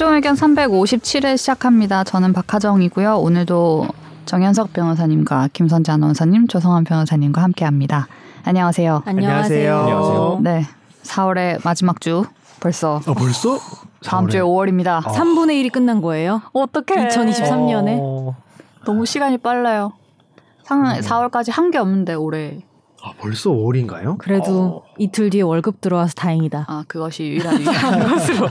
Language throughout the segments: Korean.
최종 의견 357회 시작합니다. 저는 박하정이고요. 오늘도 정현석 변호사님과 김선재 아나운서님, 조성환 변호사님과 함께합니다. 안녕하세요. 안녕하세요. 안녕하세요. 네, 4월의 마지막 주 벌써 어 벌써? 다음 주에 5월입니다. 3분의 1이 끝난 거예요? 어떡해. 2023년에? 어... 너무 시간이 빨라요. 상, 4월까지 한 게 없는데 올해. 아 벌써 5월인가요? 그래도 이틀 뒤에 월급 들어와서 다행이다. 아 그것이 유일한 유일한 것으로.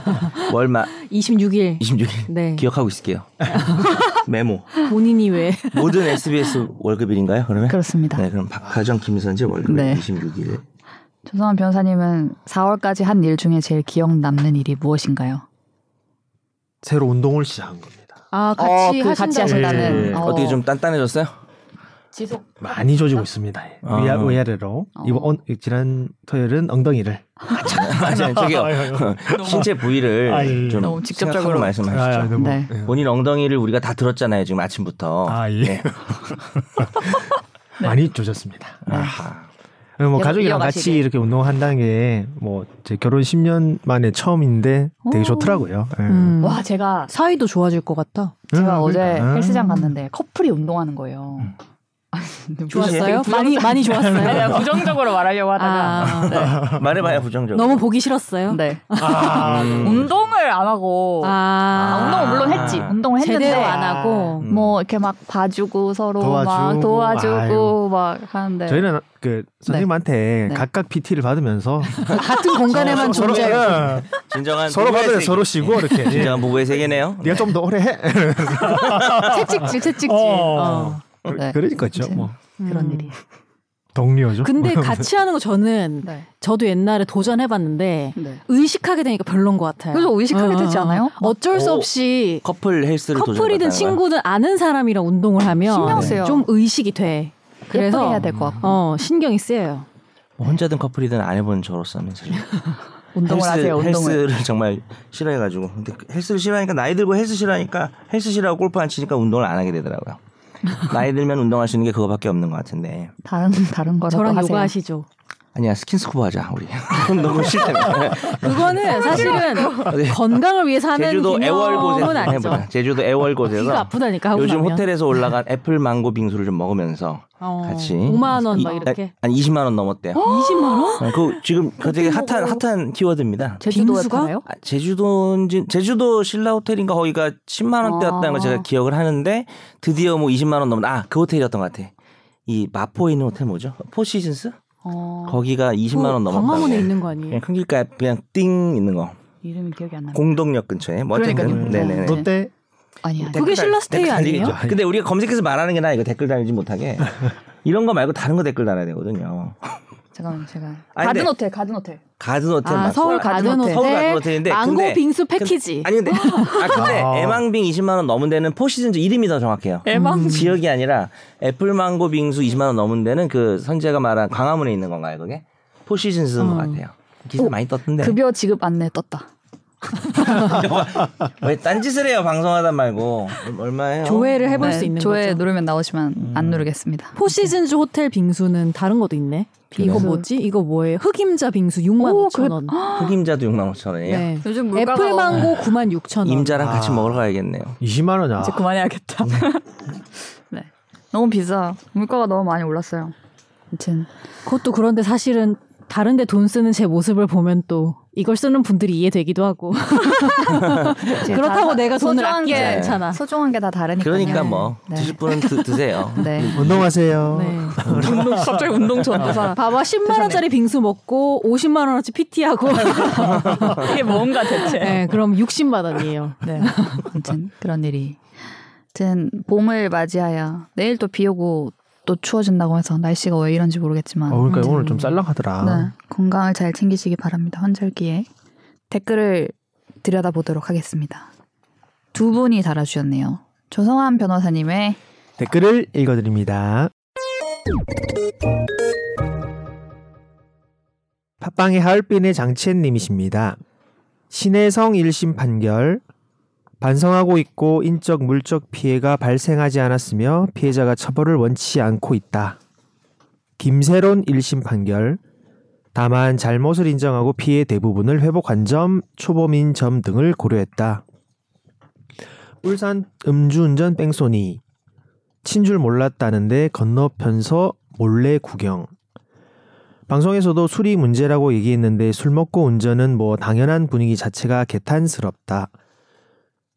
월말 26일. 26일 네. 기억하고 있을게요. 메모. 본인이 왜? 모든 SBS 월급일인가요? 그러면? 그렇습니다. 네, 그럼 박하정, 김선재 월급일 네. 26일. 조성환 변호사님은 4월까지 한 일 중에 제일 기억 남는 일이 무엇인가요? 새로 운동을 시작한 겁니다. 아 같이 어, 그 같이 하신다고. 하신다는. 예. 어. 어떻게 좀 단단해졌어요? 지속. 많이 조지고 있습니다. 아. 위아, 위아래로 어. 이번 온- 지난 토요일은 엉덩이를. 아니, 저기요. 신체 부위를 아이. 좀 너무 직접적으로. 생각하고 말씀하시죠. 아, 너무- 네. 예. 본인 엉덩이를 우리가 다 들었잖아요, 지금 아침부터. 아 예. 네. 많이 조졌습니다. 아하. 뭐 계속 가족이랑 이어가시게. 같이 이렇게 운동한다는 게 뭐 제 결혼 10년 만에 처음인데 되게 오. 좋더라고요. 예. 음. 와 제가 사이도 좋아질 것 같다. 제가 음, 어제 그러니까. 헬스장 갔는데 커플이 운동하는 거예요. 음. 좋았어요? 많이 많이 좋았어요. 부정적으로 말하려고 하다가 아, 말해봐요, 부정적으로. 너무 보기 싫었어요. 네. 아, 음. 운동을 안 하고 아, 아, 운동을 물론 했지. 운동을 했는데 제대로 안 하고. 음. 뭐 이렇게 막 봐주고 서로 막 도와주고, 도와주고 막 하는데 저희는 그 선생님한테 네. 각각 PT를 받으면서 같은 공간에만 서로 존재. 예. 진정한 서로 받으면. 서로 쉬고 이렇게. 예. 진정한 부부의 세계네요. 네가 좀 더 오래 해. 채찍질 채찍질 어. 어. 네. 그러니까죠. 뭐 그런 음. 일이. 동료죠. 근데 같이 하는 거 저는 네. 저도 옛날에 도전해봤는데 네. 의식하게 되니까 별론 것 같아요. 그래서 의식하게 되지 않아요? 어쩔 수 오. 없이 커플 헬스를 커플이든 친구든 아는 사람이랑 운동을 하면 신경 쓰여. 좀 의식이 돼. 그래서 해야 될 것 같고 어 신경이 쓰여요. 뭐 혼자든 커플이든 안 해본 저로서는 사실 운동을 헬스, 하세요. 운동을. 헬스를 정말 싫어해가지고 근데 그 헬스를 싫어하니까 나이 들고 헬스 싫어하니까 헬스 싫어하고 골프 안 치니까 운동을 안 하게 되더라고요. 나이 들면 운동할 수 있는 게 그거밖에 없는 것 같은데 다른 다른 거라도 저랑 하세요. 요가 하시죠. 아니야 스킨스쿠버 하자 우리 너무 싫다며 그거는 사실은 건강을 위해서 하는 제주도 애월곳에서 아니죠. 해보자 제주도 애월곳에서 귀가 아프다니까 하고 요즘 나면. 호텔에서 올라간 애플 망고 빙수를 좀 먹으면서 어, 같이 5만 원 막 이- 이렇게. 한 20만 원 넘었대요. 20만 원? 어, 그 지금 그 되게 핫한 핫한 키워드입니다. 제주도에? 팔아요? 아, 제주도인지 제주도 신라 호텔인가 거기가 10만 원대였다는 걸 아. 제가 기억을 하는데 드디어 뭐 20만 원 넘는 아그 호텔이었던 것 같아. 이 마포에 있는 호텔 뭐죠? 포 시즌스? 어, 거기가 20만 원 넘었다고. 광화문에 있는 거 아니에요? 그냥 큰 길가에 그냥 띵 있는 거. 이름이 기억이 안 나요. 공덕역 근처에. 뭐 어쨌든 그러니까요. 네네네. 롯데 아니야. 그게 댓글 신라 달- 스테이 댓글 아니에요? 근데 우리가 검색해서 말하는 게 나 이거 댓글 달리지 못하게 이런 거 말고 다른 거 댓글 달아야 되거든요. 잠깐만 제가 아니, 가든 호텔 가든 호텔. 가든 호텔 아. 서울 가든 호텔. 서울 가든 호텔 호텔인데 망고 근데- 빙수 근데- 패키지. 아니 근데 아 근데 아. 애망빙 20만 원 넘은 데는 포시즌즈 이름이 더 정확해요. 애망. 지역이 아니라 애플 망고 빙수 20만 원 넘은 데는 그 선재가 말한 광화문에 있는 건가요, 그게? 포시즌즈인 것 음. 같아요. 기사 많이 떴던데. 급여 지급 안내 떴다. 왜 딴짓을 해요, 방송하다 말고. 얼마예요? 조회를 해볼 네, 수 있는 조회 거죠. 누르면 나오지만 안 누르겠습니다. 포시즌즈 호텔 빙수는 다른 것도 있네. 이거. 뭐지? 이거 뭐예요? 흑임자 빙수 6만 오, 5천 원. 흑임자도 6만 5천 원이에요. 네. 요즘 애플 망고 9만 6천 원. 임자랑 같이 아. 먹으러 가야겠네요. 20만 원이야. 이제 그만해야겠다. 네. 너무 비싸. 물가가 너무 많이 올랐어요. 아무튼 그것도 그런데 사실은 다른데 돈 쓰는 제 모습을 보면 또 이걸 쓰는 분들이 이해되기도 하고 그렇다고 다 내가 돈을 소중한 아끼지 게 않잖아. 소중한 게 다 다르니까. 그러니까 뭐 네. 드실 분은 드, 드세요. 네. 운동하세요. 네. 운동 갑자기 운동 전도사. 봐봐 10만 원짜리 빙수 먹고 50만 원어치 PT하고 이게 뭔가 대체. 네, 그럼 60만 원이에요. 네. 아무튼 그런 일이. 아무튼 봄을 맞이하여 내일 또 비 오고 또 추워진다고 해서 날씨가 왜 이런지 모르겠지만 어, 그러니까 오늘 좀 쌀랑하더라. 네, 건강을 잘 챙기시기 바랍니다. 환절기에 댓글을 들여다보도록 하겠습니다. 두 분이 달아주셨네요. 조성환 변호사님의 댓글을 읽어드립니다. 팟빵의 하얼빈의 장치현님이십니다. 신혜성 1심 판결 반성하고 있고 인적 물적 피해가 발생하지 않았으며 피해자가 처벌을 원치 않고 있다. 김세론 1심 판결 다만 잘못을 인정하고 피해 대부분을 회복한 점, 초범인 점 등을 고려했다. 울산 음주운전 뺑소니 친 줄 몰랐다는데 건너편서 몰래 구경 방송에서도 술이 문제라고 얘기했는데 술 먹고 운전은 뭐 당연한 분위기 자체가 개탄스럽다.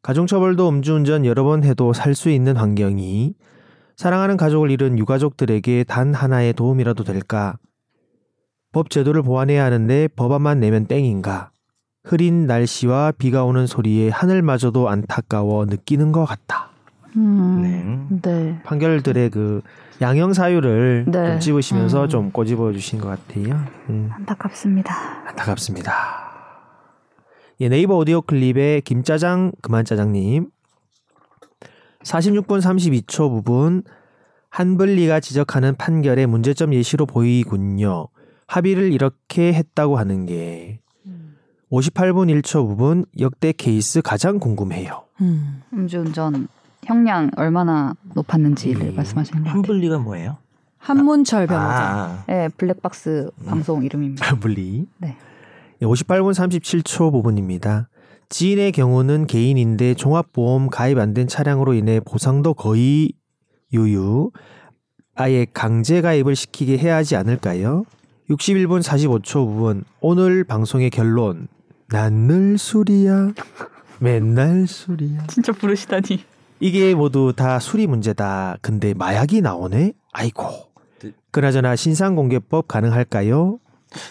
가중처벌도 음주운전 여러 번 해도 살 수 있는 환경이 사랑하는 가족을 잃은 유가족들에게 단 하나의 도움이라도 될까? 법 제도를 보완해야 하는데 법안만 내면 땡인가? 흐린 날씨와 비가 오는 소리에 하늘마저도 안타까워 느끼는 것 같다. 음, 네. 네. 판결들의 그 양형 사유를 네. 좀 찝으시면서 음. 좀 꼬집어 주신 것 같아요. 음, 안타깝습니다. 안타깝습니다. 예, 네이버 오디오 클립의 김짜장 그만짜장님 46분 32초 부분 한블리가 지적하는 판결의 문제점 예시로 보이군요. 합의를 이렇게 했다고 하는 게 58분 1초 부분 역대 케이스 가장 궁금해요. 음. 음주운전 형량 얼마나 높았는지를 음. 말씀하시는 것 같아요. 한블리가 뭐예요? 한문철 변호사. 아, 네, 블랙박스 방송 이름입니다. 한블리. 네. 예, 58분 37초 부분입니다. 지인의 경우는 개인인데 종합보험 가입 안 된 차량으로 인해 보상도 거의 유유. 아예 강제 가입을 시키게 해야 하지 않을까요? 61분 45초 부분 오늘 방송의 결론 난 늘 술이야 맨날 술이야 진짜 부르시다니. 이게 모두 다 술이 문제다 근데 마약이 나오네 아이고 그나저나 신상 공개법 가능할까요?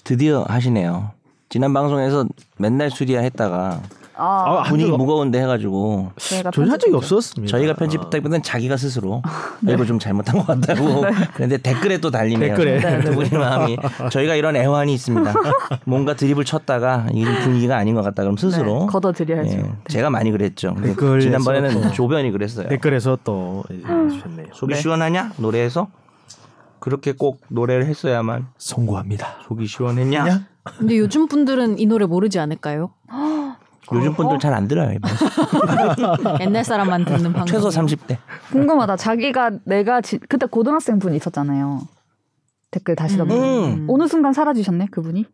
드디어 하시네요. 지난 방송에서 맨날 수리야 했다가 아, 아, 분위기 한 적- 무거운데 해가지고 저희가 전혀 한 적이. 없었습니다 저희가 편집했다기보다는 자기가 스스로 이거 좀 잘못한 것 같다고 그런데 댓글에 또 달리네요. 댓글에. 두 분의 마음이 저희가 이런 애환이 있습니다. 뭔가 드립을 쳤다가 이게 좀 분위기가 아닌 것 같다 그럼 스스로 네, 걷어드려야죠. 예, 네. 제가 많이 그랬죠. 지난번에는 또- 조변이 그랬어요. 댓글에서 또 해주셨네요. 속이 네. 시원하냐 노래에서 그렇게 꼭 노래를 했어야만 송구합니다. 속이 시원했냐? 근데 요즘 분들은 이 노래 모르지 않을까요? 요즘 분들 잘안 들어요. 옛날 사람만 듣는 방송. 최소 30대. 궁금하다. 자기가 내가 지, 그때 고등학생 분 있었잖아요. 댓글 다시다 보니 음. 어느 순간 사라지셨네 그분이.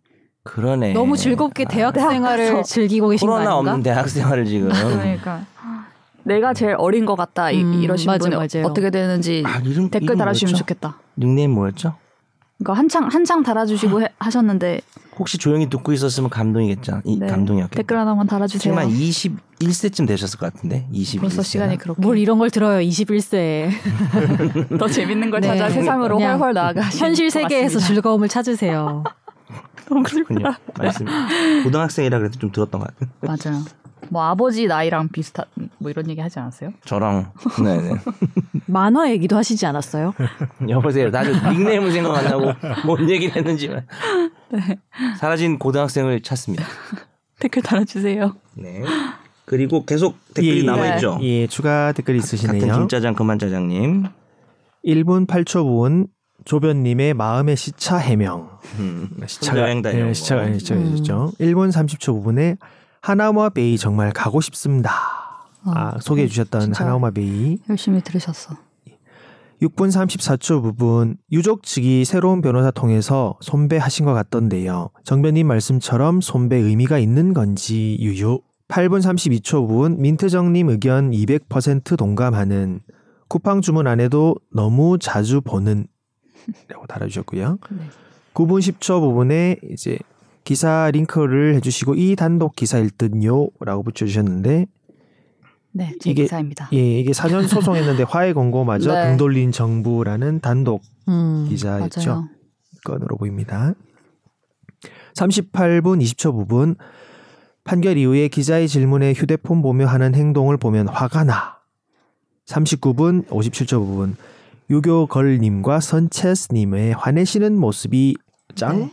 그러네. 너무 즐겁게 대학 생활을 대학가서 즐기고 계신 거 코로나? 없는 대학 생활을 지금. 그러니까 내가 제일 어린 것 같다 이- 음, 이러신 맞아, 분이 맞아요. 어떻게 되는지 아, 이름, 댓글 이름 달아주시면 뭐였죠? 좋겠다. 닉네임 뭐였죠? 그러니까 한창 한창 달아주시고 해- 하셨는데 혹시 조용히 듣고 있었으면 감동이겠죠. 이 네. 감동이었겠다. 댓글 하나만 달아주세요. 지금 한 21세쯤 되셨을 것 같은데. 21세. 벌써 시간이 그렇게 뭘 이런 걸 들어요 21세에 더 재밌는 걸 네. 찾아 세상으로 훨훨 나아가 현실 세계에서 즐거움을 찾으세요. 너무 그렇군요. 말씀. 고등학생이라 그래도 좀 들었던 것 같아요. 맞아요. 뭐 아버지 나이랑 비슷한 뭐 이런 얘기 하지 않았어요? 저랑. 네네. 만화 얘기도 하시지 않았어요? 여보세요. 나도 닉네임을 생각 안 나고 뭔 얘기를 했는지 만. 사라진 고등학생을 찾습니다. 댓글 달아주세요. 네. 그리고 계속 댓글이 예, 남아있죠. 예, 추가 댓글 같은 있으시네요. 김짜장 그만짜장님. 1분 8초 부분 조변님의 마음의 시차 해명. 음. 시차가 여행 다녀온 예, 시차가 거. 예, 시차가 있었죠. 1분 30초 부분에 하나마 베이 정말 가고 싶습니다. 아, 소개해 주셨던. 하나마 베이. 열심히 들으셨어. 6분 34초 부분 유족 측이 새로운 변호사 통해서 손배하신 것 같던데요. 정변님 말씀처럼 손배 의미가 있는 건지 유유. 8분 32초 부분 민트정님 의견 200% 동감하는 쿠팡 주문 안 해도 너무 자주 보는 라고 달아주셨고요. 네. 9분 10초 부분에 이제 기사 링크를 해주시고 이 단독 기사일 듯요 라고 붙여주셨는데 네, 제 이게- 기사입니다. 예 이게 사전 소송했는데 화해 권고마저 네. 등 돌린 정부라는 단독 음. 기자였죠. 맞아요. 건으로 보입니다. 38분 20초 부분 판결 이후에 기자의 질문에 휴대폰 보며 하는 행동을 보면 화가 나. 39분 57초 부분 유교걸님과 선체스님의 화내시는 모습이 짱. 네.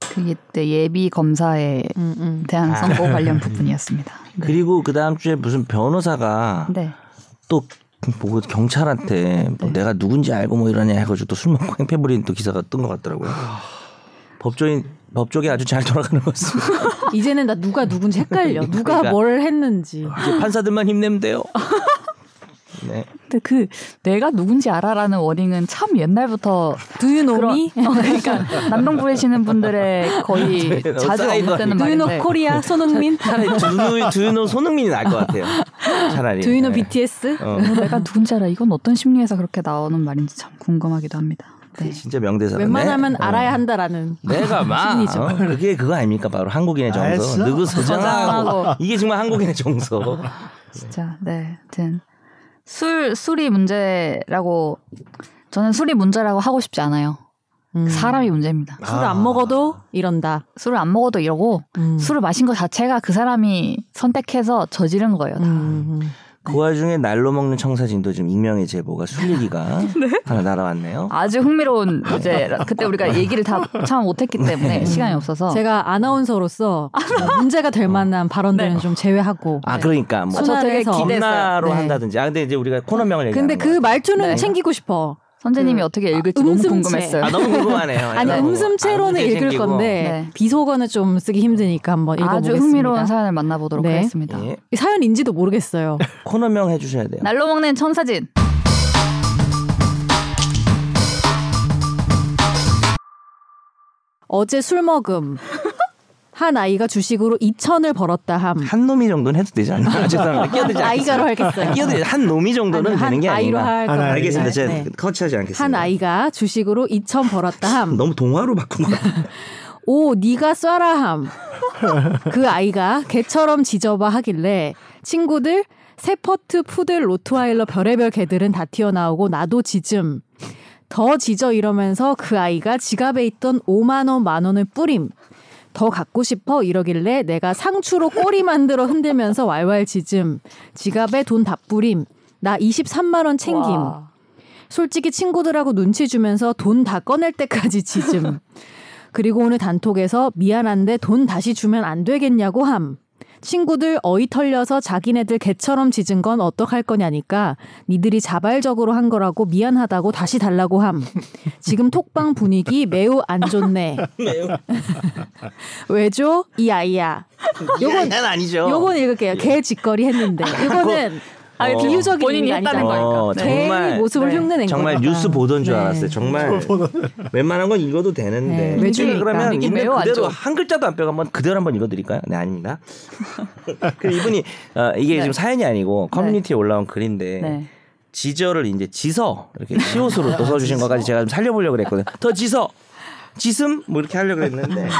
그게 때 예비 검사에 음, 음. 대한 아. 선고 관련 부분이었습니다. 네. 그리고 그 다음 주에 무슨 변호사가 네. 또 보고 경찰한테 뭐 네. 내가 누군지 알고 뭐 이러냐 해가지고 또 술 먹고 행패 부리는 또 기사가 뜬 것 같더라고요. 법조인 법조계 아주 잘 돌아가는 것 같습니다. 이제는 나 누가 누군지 헷갈려. 누가 그러니까. 뭘 했는지. 이제 판사들만 힘내면 돼요. 네. 근데 그 내가 누군지 알아라는 워딩은 참 옛날부터 Do you know? 어, 그러니까 남동 부리시는 분들의 거의 네, 자주 언급되는 Do you know 말인데 코리아? 손흥민? 차라리 두유노 두유노 손흥민이 나을 것 같아요. 차라리. Do you know 네. BTS? 어. 내가 누군지 알아 이건 어떤 심리에서 그렇게 나오는 말인지 참 궁금하기도 합니다. 네. 진짜 명대사. 웬만하면 알아야 한다라는. 내가 막 심리죠. 어, 그게 그거 아닙니까 바로 한국인의 정서. 누구 소장하고 소장하고. 이게 정말 한국인의 정서 진짜 네, 아무튼 술 술이 문제라고 저는 술이 문제라고 하고 싶지 않아요. 음. 사람이 문제입니다. 술을 안 먹어도 이런다. 술을 안 먹어도 이러고 음. 술을 마신 것 자체가 그 사람이 선택해서 저지른 거예요. 다. 음, 음. 그 와중에 날로 먹는 청사진도 지금 익명의 제보가 술 얘기가 하나 날아왔네요 아주 흥미로운 이제 그때 우리가 얘기를 다 참 못했기 때문에 시간이 없어서 제가 아나운서로서 뭐 문제가 될 만한 발언들은 네. 좀 제외하고. 아 그러니까 뭐 저 되게. 기대- 네. 한다든지 아 근데 이제 우리가 코너명을 얘기하는 근데 그 거. 말투는 네. 챙기고 싶어. 선생님이 그- 어떻게 읽을지 아, 너무. 궁금했어요. 아 너무 궁금하네요 아니. 음슴체로는 아, 읽을 챙기고. 건데 네. 비속어는 좀 쓰기 힘드니까 한번 아주 읽어보겠습니다. 흥미로운 사연을 만나보도록 네. 하겠습니다. 예. 사연인지도 모르겠어요. 코너명 해주셔야 돼요 날로 먹는 천사진. 어제 술 먹음. 한 아이가 주식으로 2천을 벌었다 함. 한 놈이 정도는 해도 되지 않나 죄송합니다 끼어들지 아이가로 하겠어요. 끼어들지 한 놈이 정도는 아니, 한 되는 게 아이로 아닌가 할 하나 겁니다. 알겠습니다 제가 네. 터치하지 않겠습니다 한 아이가 주식으로 2천 벌었다 함. 너무 동화로 바꾼 거야 오, 네가 쏴라 함. 그 아이가 개처럼 짖어봐 하길래 친구들 셰퍼드, 푸들, 로트와일러 별의별 개들은 다 튀어나오고 나도 짖음. 더 지져 이러면서 그 아이가 지갑에 있던 5만 원, 만 원을 뿌림. 더 갖고 싶어 이러길래 내가 상추로 꼬리 만들어 흔들면서 왈왈 지즘. 지갑에 돈 다 뿌림. 나 23만 원 챙김. 와. 솔직히 친구들하고 눈치 주면서 돈 다 꺼낼 때까지 지즘. 그리고 오늘 단톡에서 미안한데 돈 다시 주면 안 되겠냐고 함. 친구들 어이 털려서 자기네들 개처럼 짖은 건 어떡할 거냐니까 니들이 자발적으로 한 거라고 미안하다고 다시 달라고 함. 지금 톡방 분위기 매우 안 좋네. 왜죠? 이 아이야. 요건 난 아니죠 요건 읽을게요. 개 짓거리 했는데. 이거는 아니, 비유적인 본인이 했다는. 거니까. 어, 네. 정말 모습을 네. 흉내낸 정말 거니까. 뉴스 보던 줄 네. 알았어요. 정말 웬만한 건 읽어도 되는데. 네, 외주니까. 그러면 그대로 좋아. 한 글자도 안 빼고 한번 그대로 한번 읽어드릴까요? 네 아닙니다. 그 이분이 어, 이게 네. 지금 사연이 아니고 커뮤니티에 올라온 글인데 네. 지저를 이제 지서 이렇게 시옷으로 또 써주신 것까지 제가 좀 살려보려고 그랬거든요. 더 지서 지슴 뭐 이렇게 하려고 그랬는데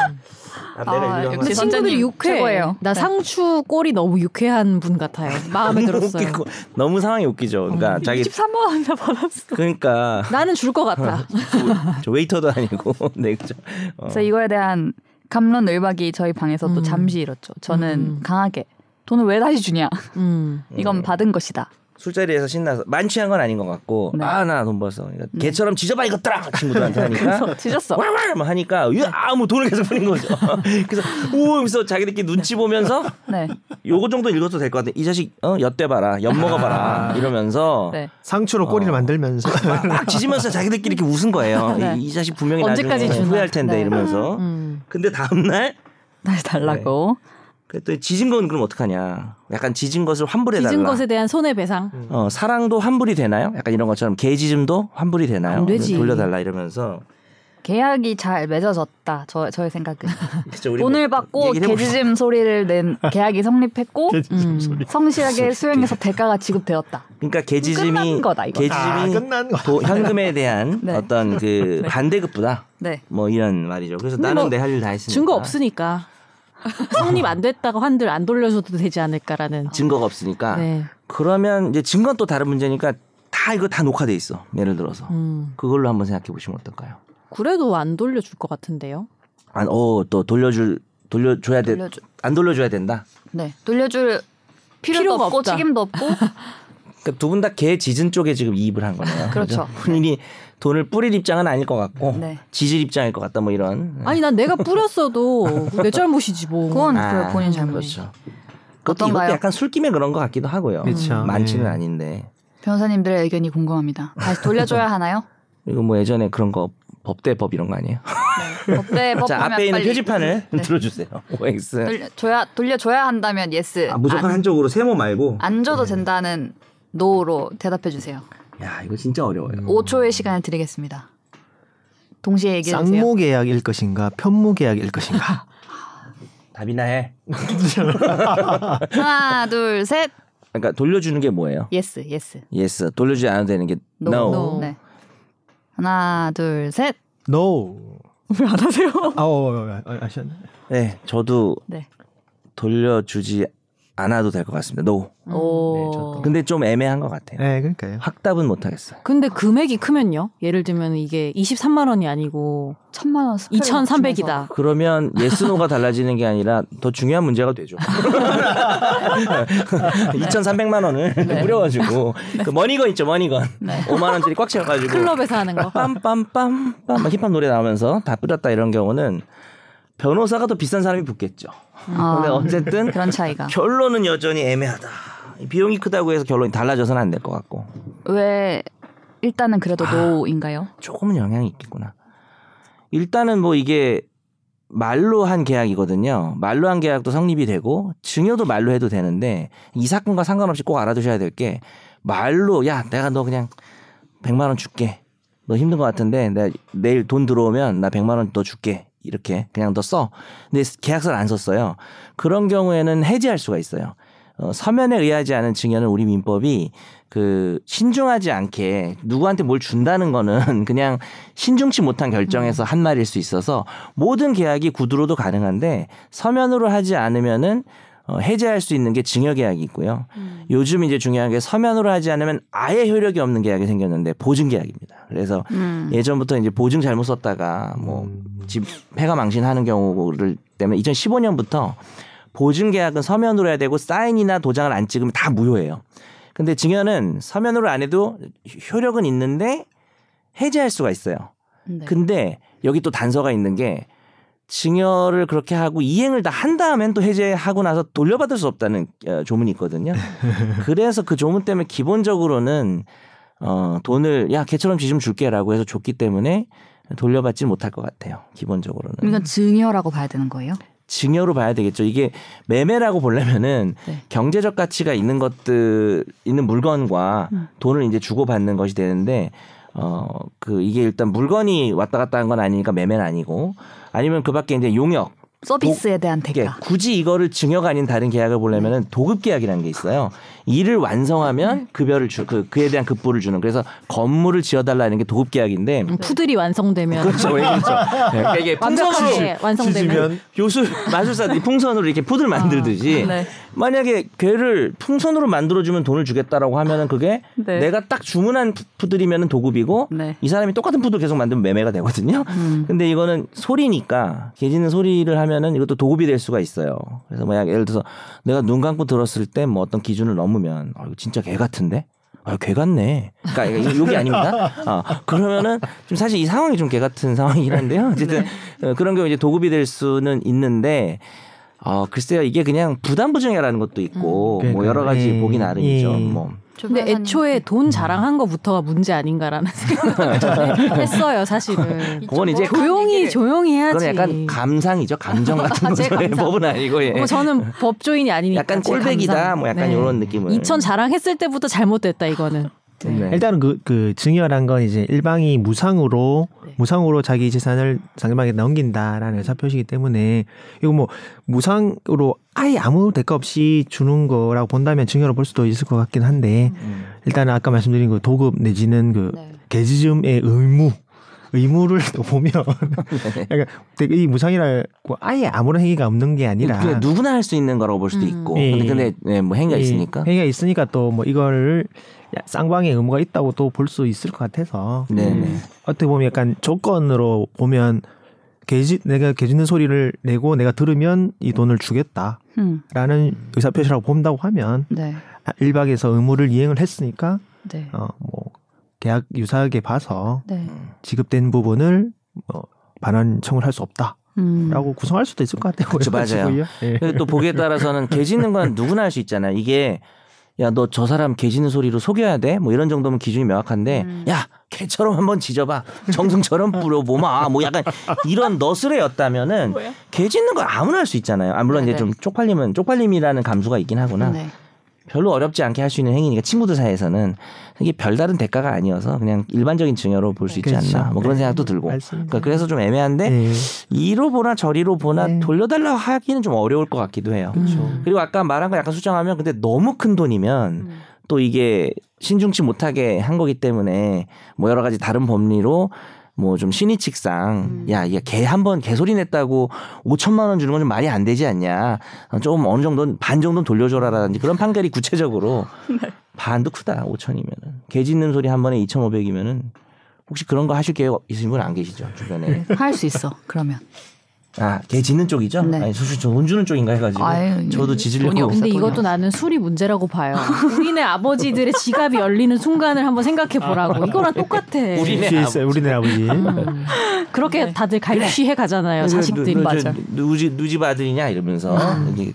아, 내가 아, 역시 근데 선- 친구들이. 최고예요. 나 네. 상추 꼴이 너무 유쾌한 분 같아요. 마음에 너무 들었어요. 웃기고 너무 상황이 웃기죠. 그러니까 자기 23만 원 받았어. 그러니까 나는 줄 것 같아. 저 웨이터도 아니고 네 그죠. 어. 그래서 이거에 대한 감론 을박이 저희 방에서 또 음. 잠시 일었죠. 저는 음. 강하게 돈을 왜 다시 주냐? 음. 이건 받은 것이다. 술자리에서 신나서 만취한 건 아닌 것 같고 네. 아나 돈 벌었어. 그러니까 개처럼 지져봐 이것들아 친구들한테 하니까 지졌어. 왈왈 막 하니까 아뭐 돈을 계속 뿌린 거죠. 그래서 오 하면서 자기들끼리 눈치 보면서 네. 요거 정도 읽어도 될 것 같아. 이 자식 어 엿대 봐라 엿 먹어 봐라 이러면서 네. 상추로 꼬리를 어. 만들면서 막, 막 지지면서 자기들끼리 이렇게 웃은 거예요. 네. 이, 이 자식 분명히 언제까지 나중에 주나? 후회할 텐데 네. 이러면서. 음. 근데 다음 날 다시 달라고. 그랬더니 지진 건 그럼 어떡하냐? 약간 지진 것을 환불해 달라. 짖은 것에 대한 손해배상. 어, 사랑도 환불이 되나요? 약간 이런 것처럼 개지즘도 환불이 되나요? 안 되지. 돌려달라 이러면서 계약이 잘 맺어졌다. 저 저의 생각은 우리 돈을 뭐 받고. 개지즘 소리를 낸 계약이 성립했고 음. 성실하게 수행해서 대가가 지급되었다. 그러니까 개지즘이 끝난 거다, 이거. 개지즘이 아. 도- 현금에 대한 네. 어떤 그 반대급부다. 네. 뭐 이런 말이죠. 그래서 나는 뭐 내할 일 다 했으니까. 증거 없으니까. 성립 안 됐다고 한들 안 돌려줘도 되지 않을까라는. 증거가 없으니까. 네. 그러면 이제 증거는 또 다른 문제니까 다 이거 다 녹화돼 있어. 예를 들어서 음. 그걸로 한번 생각해 보시면 어떨까요? 그래도 안 돌려줄 것 같은데요. 아, 어, 또 돌려줄 돌려줘야 돼. 돌려줘. 안 돌려줘야 된다. 네. 돌려줄 필요도 필요가 없고 없다. 책임도 없고 그러니까 두 분 다개 지진 쪽에 지금 이입을 한 거네요. 그렇죠. 본인이 돈을 뿌릴 입장은 아닐 것 같고 네. 지질 입장일 것 같다 뭐 이런. 아니 난 내가 뿌렸어도 내 잘못이지 뭐. 그건 아, 그 본인 잘못. 그렇죠. 그것도 어떤가요? 약간 술김에 그런 것 같기도 하고요. 그렇죠. 많지는 네. 아닌데. 변호사님들의 의견이 궁금합니다. 다시 돌려줘야 하나요? 이거 뭐 예전에 그런 거 법대 법 이런 거 아니에요? 네. 법대 법하면 자 앞에 있는 빨리 표지판을 네. 들어주세요. OX. 돌려줘야 돌려줘야 한다면 yes. 아, 무조건 안, 한쪽으로 세모 말고. 안 줘도 된다는 no로 대답해 주세요. 야 이거 진짜 어려워요. 5초의 시간을 드리겠습니다. 동시에 얘기해 주세요. 쌍무 계약일 것인가 편무 계약일 것인가 답이나 해. 하나, 둘, 셋. 그러니까 돌려주는 게 뭐예요? yes, yes. yes. 돌려주지 않아도 되는 게 no. no. No. 네. 하나, 둘, 셋. no 왜 안 하세요? 아, 어, 어, 어, 아셨네 네, 저도 네. 돌려주지 않아도 될 것 같습니다. no. 오. 근데 좀 애매한 것 같아요. 네 그러니까요 확답은 못 하겠어요. 근데 금액이 크면요? 예를 들면 이게 23만 원이 아니고 천만 원. 스펠 2,300이다. 그러면 yes no가 달라지는 게 아니라 더 중요한 문제가 되죠. 2,300만 원을 뿌려가지고 그 money gun 있죠, money gun. 5만 원짜리 꽉 채워가지고 클럽에서 하는 거. 빰빰빰빰 막 힙합 노래 나오면서 다 뿌렸다 이런 경우는 변호사가 더 비싼 사람이 붙겠죠. 아, 근데 어쨌든 그런 차이가. 결론은 여전히 애매하다. 비용이 크다고 해서 결론이 달라져서는 안 될 것 같고 왜 일단은 그래도 아. 노인가요? 조금은 영향이 있겠구나. 일단은 뭐 이게 말로 한 계약이거든요. 말로 한 계약도 성립이 되고 증여도 말로 해도 되는데 이 사건과 상관없이 꼭 알아두셔야 될 게 말로 야 내가 너 그냥 100만 원 줄게. 너 힘든 것 같은데 내가 내일 돈 들어오면 나 100만 원 더 줄게. 이렇게 그냥 너 써. 근데 계약서를 안 썼어요. 그런 경우에는 해지할 수가 있어요. 어, 서면에 의하지 않은 증여는 우리 민법이 그 신중하지 않게 누구한테 뭘 준다는 거는 그냥 신중치 못한 결정에서 한 말일 수 있어서 모든 계약이 구두로도 가능한데 서면으로 하지 않으면은 어, 해제할 수 있는 게 증여 계약이 있고요. 요즘 이제 중요한 게 서면으로 하지 않으면 아예 효력이 없는 계약이 생겼는데 보증 계약입니다. 그래서 음. 예전부터 이제 보증 잘못 썼다가 뭐집 폐가 망신하는 경우를 때문에 2015년부터 보증 계약은 서면으로 해야 되고 사인이나 도장을 안 찍으면 다 무효예요. 근데 증여는 서면으로 안 해도 효력은 있는데 해제할 수가 있어요. 네. 근데 여기 또 단서가 있는 게 증여를 그렇게 하고 이행을 다 한 다음엔 또 해제하고 나서 돌려받을 수 없다는 어, 조문이 있거든요. 그래서 그 조문 때문에 기본적으로는 어 돈을 야 걔처럼 쥐 좀 줄게라고 해서 줬기 때문에 돌려받지 못할 것 같아요. 기본적으로는 이건 증여라고 봐야 되는 거예요? 증여로 봐야 되겠죠. 이게 매매라고 보려면은 네. 경제적 가치가 있는 것들 있는 물건과 음. 돈을 이제 주고 받는 것이 되는데 어 그 이게 일단 물건이 왔다 갔다 한 건 아니니까 매매는 아니고 아니면 그밖에 이제 용역 서비스에 대한 이게 대가. 굳이 이거를 증여가 아닌 다른 계약을 보려면은 도급 계약이라는 게 있어요. 일을 완성하면 급여를 주, 그, 그에 대한 급부를 주는. 그래서 건물을 지어달라는 게 도급 계약인데. 음, 푸들이 완성되면 그렇죠. 왜 그렇죠. 네, 그러니까 이게 풍선으로 완성되면 요술 마술사들이 풍선으로 이렇게 푸들 만들듯이 네. 만약에 걔를 풍선으로 만들어주면 돈을 주겠다라고 하면은 그게 네. 내가 딱 주문한 푸- 푸들이면은 도급이고 네. 이 사람이 똑같은 푸들 계속 만들면 매매가 되거든요. 음. 근데 이거는 소리니까 개짖는 소리를 하면은 이것도 도급이 될 수가 있어요. 그래서 뭐 예를 들어서 내가 눈 감고 들었을 때 뭐 어떤 기준을 넘 으면 아 이거 진짜 개 같은데. 아, 개 같네. 그러니까 욕이 아닙니다. 아, 그러면은 좀 사실 이 상황이 좀 개 같은 상황이긴 한데요. 어쨌든 어, 그런 경우 이제 도급이 될 수는 있는데 어, 글쎄요. 이게 그냥 부담 부정이라는 것도 있고 음. 뭐 여러 가지 그러니까, 보기 예, 나름이죠. 예. 뭐 근데 애초에 돈 자랑한 거부터가 문제 아닌가라는 생각을 했어요, 사실은. 그건 이제 조용히 조용히 해야지. 그건 약간 감상이죠. 감정 같은 제 거죠. 감상. 법은 아니고 예. 뭐 저는 법조인이 아니니까. 약간 감상. 뭐 약간 네. 이런 느낌을 2000 자랑했을 때부터 잘못됐다 이거는. 네. 일단은 그, 그 증여란 건 이제 일방이 무상으로 네. 무상으로 자기 재산을 상대방에게 넘긴다라는 의사 표시이기 때문에 이거 뭐 무상으로 아예 아무 대가 없이 주는 거라고 본다면 증여로 볼 수도 있을 것 같긴 한데 음. 일단은 아까 말씀드린 그 도급 내지는 그 네. 개지즘의 의무 의무를 또 보면 네. 약간 이 무상이라고 아예 아무런 행위가 없는 게 아니라 그냥 누구나 할 수 있는 거라고 볼 수도 음. 있고 예. 근데 근데 네, 뭐 행위가 예, 있으니까 행위가 있으니까 또 뭐 이걸 쌍방의 의무가 있다고 또 볼 수 있을 것 같아서 네네 음. 어떻게 보면 약간 조건으로 보면 개지 내가 개짖는 소리를 내고 내가 들으면 이 돈을 주겠다라는 음. 의사표시라고 본다고 하면 네. 아, 일박에서 의무를 이행을 했으니까 네. 어 뭐 계약 유사하게 봐서 네. 지급된 부분을 뭐 반환 청구를 할수 없다라고 음. 구성할 수도 있을 것 같아요. 그렇죠, 맞아요. 근데 또 보기에 따라서는 개 짖는 건 누구나 할 수 있잖아요. 이게 야 너 저 사람 개 짖는 소리로 속여야 돼? 뭐 이런 정도면 기준이 명확한데 음. 야 개처럼 한번 짖어봐 정승처럼 뿌려보마 뭐 약간 이런 너스레였다면은 개 짖는 건 아무나 할 수 있잖아요. 아 물론 이제 네네. 좀 쪽팔림은 쪽팔림이라는 감수가 있긴 하구나. 네. 별로 어렵지 않게 할 수 있는 행위니까 친구들 사이에서는 이게 별다른 대가가 아니어서 그냥 일반적인 증여로 볼 수 있지 그렇죠. 않나 뭐 그런 네. 생각도 들고. 그러니까 그래서 좀 애매한데 네. 이로 보나 저리로 보나 네. 돌려달라고 하기는 좀 어려울 것 같기도 해요. 음. 그리고 아까 말한 거 약간 수정하면 근데 너무 큰 돈이면 음. 또 이게 신중치 못하게 한 거기 때문에 뭐 여러 가지 다른 법리로 뭐 좀 신의칙상 음. 야 이게 개한번 개소리 냈다고 5천만 원 주는 건 좀 말이 안 되지 않냐 어, 좀 어느 정도는 반 정도는 돌려줘라라든지 그런 판결이 구체적으로 반도 크다 5천이면은 개 짖는 소리 한 번에 2,500이면은 혹시 그런 거 하실 계획 있으신 분 안 계시죠 주변에 할 수 있어. 그러면. 아개 짖는 쪽이죠 네. 아니 수수 저돈 주는 쪽인가 해가지고 아유, 저도 돈이 짖으려고 없어. 근데 이것도. 나는 술이 문제라고 봐요. 우리네 아버지들의 지갑이 열리는 순간을 한번 생각해 보라고. 이거랑 똑같아. 우리네 수 있어요. 우리네 아버지. 음. 그렇게 다들 갈취해 가잖아요. 자식들이. 누, 맞아. 누지 누집 아들이냐 이러면서 이게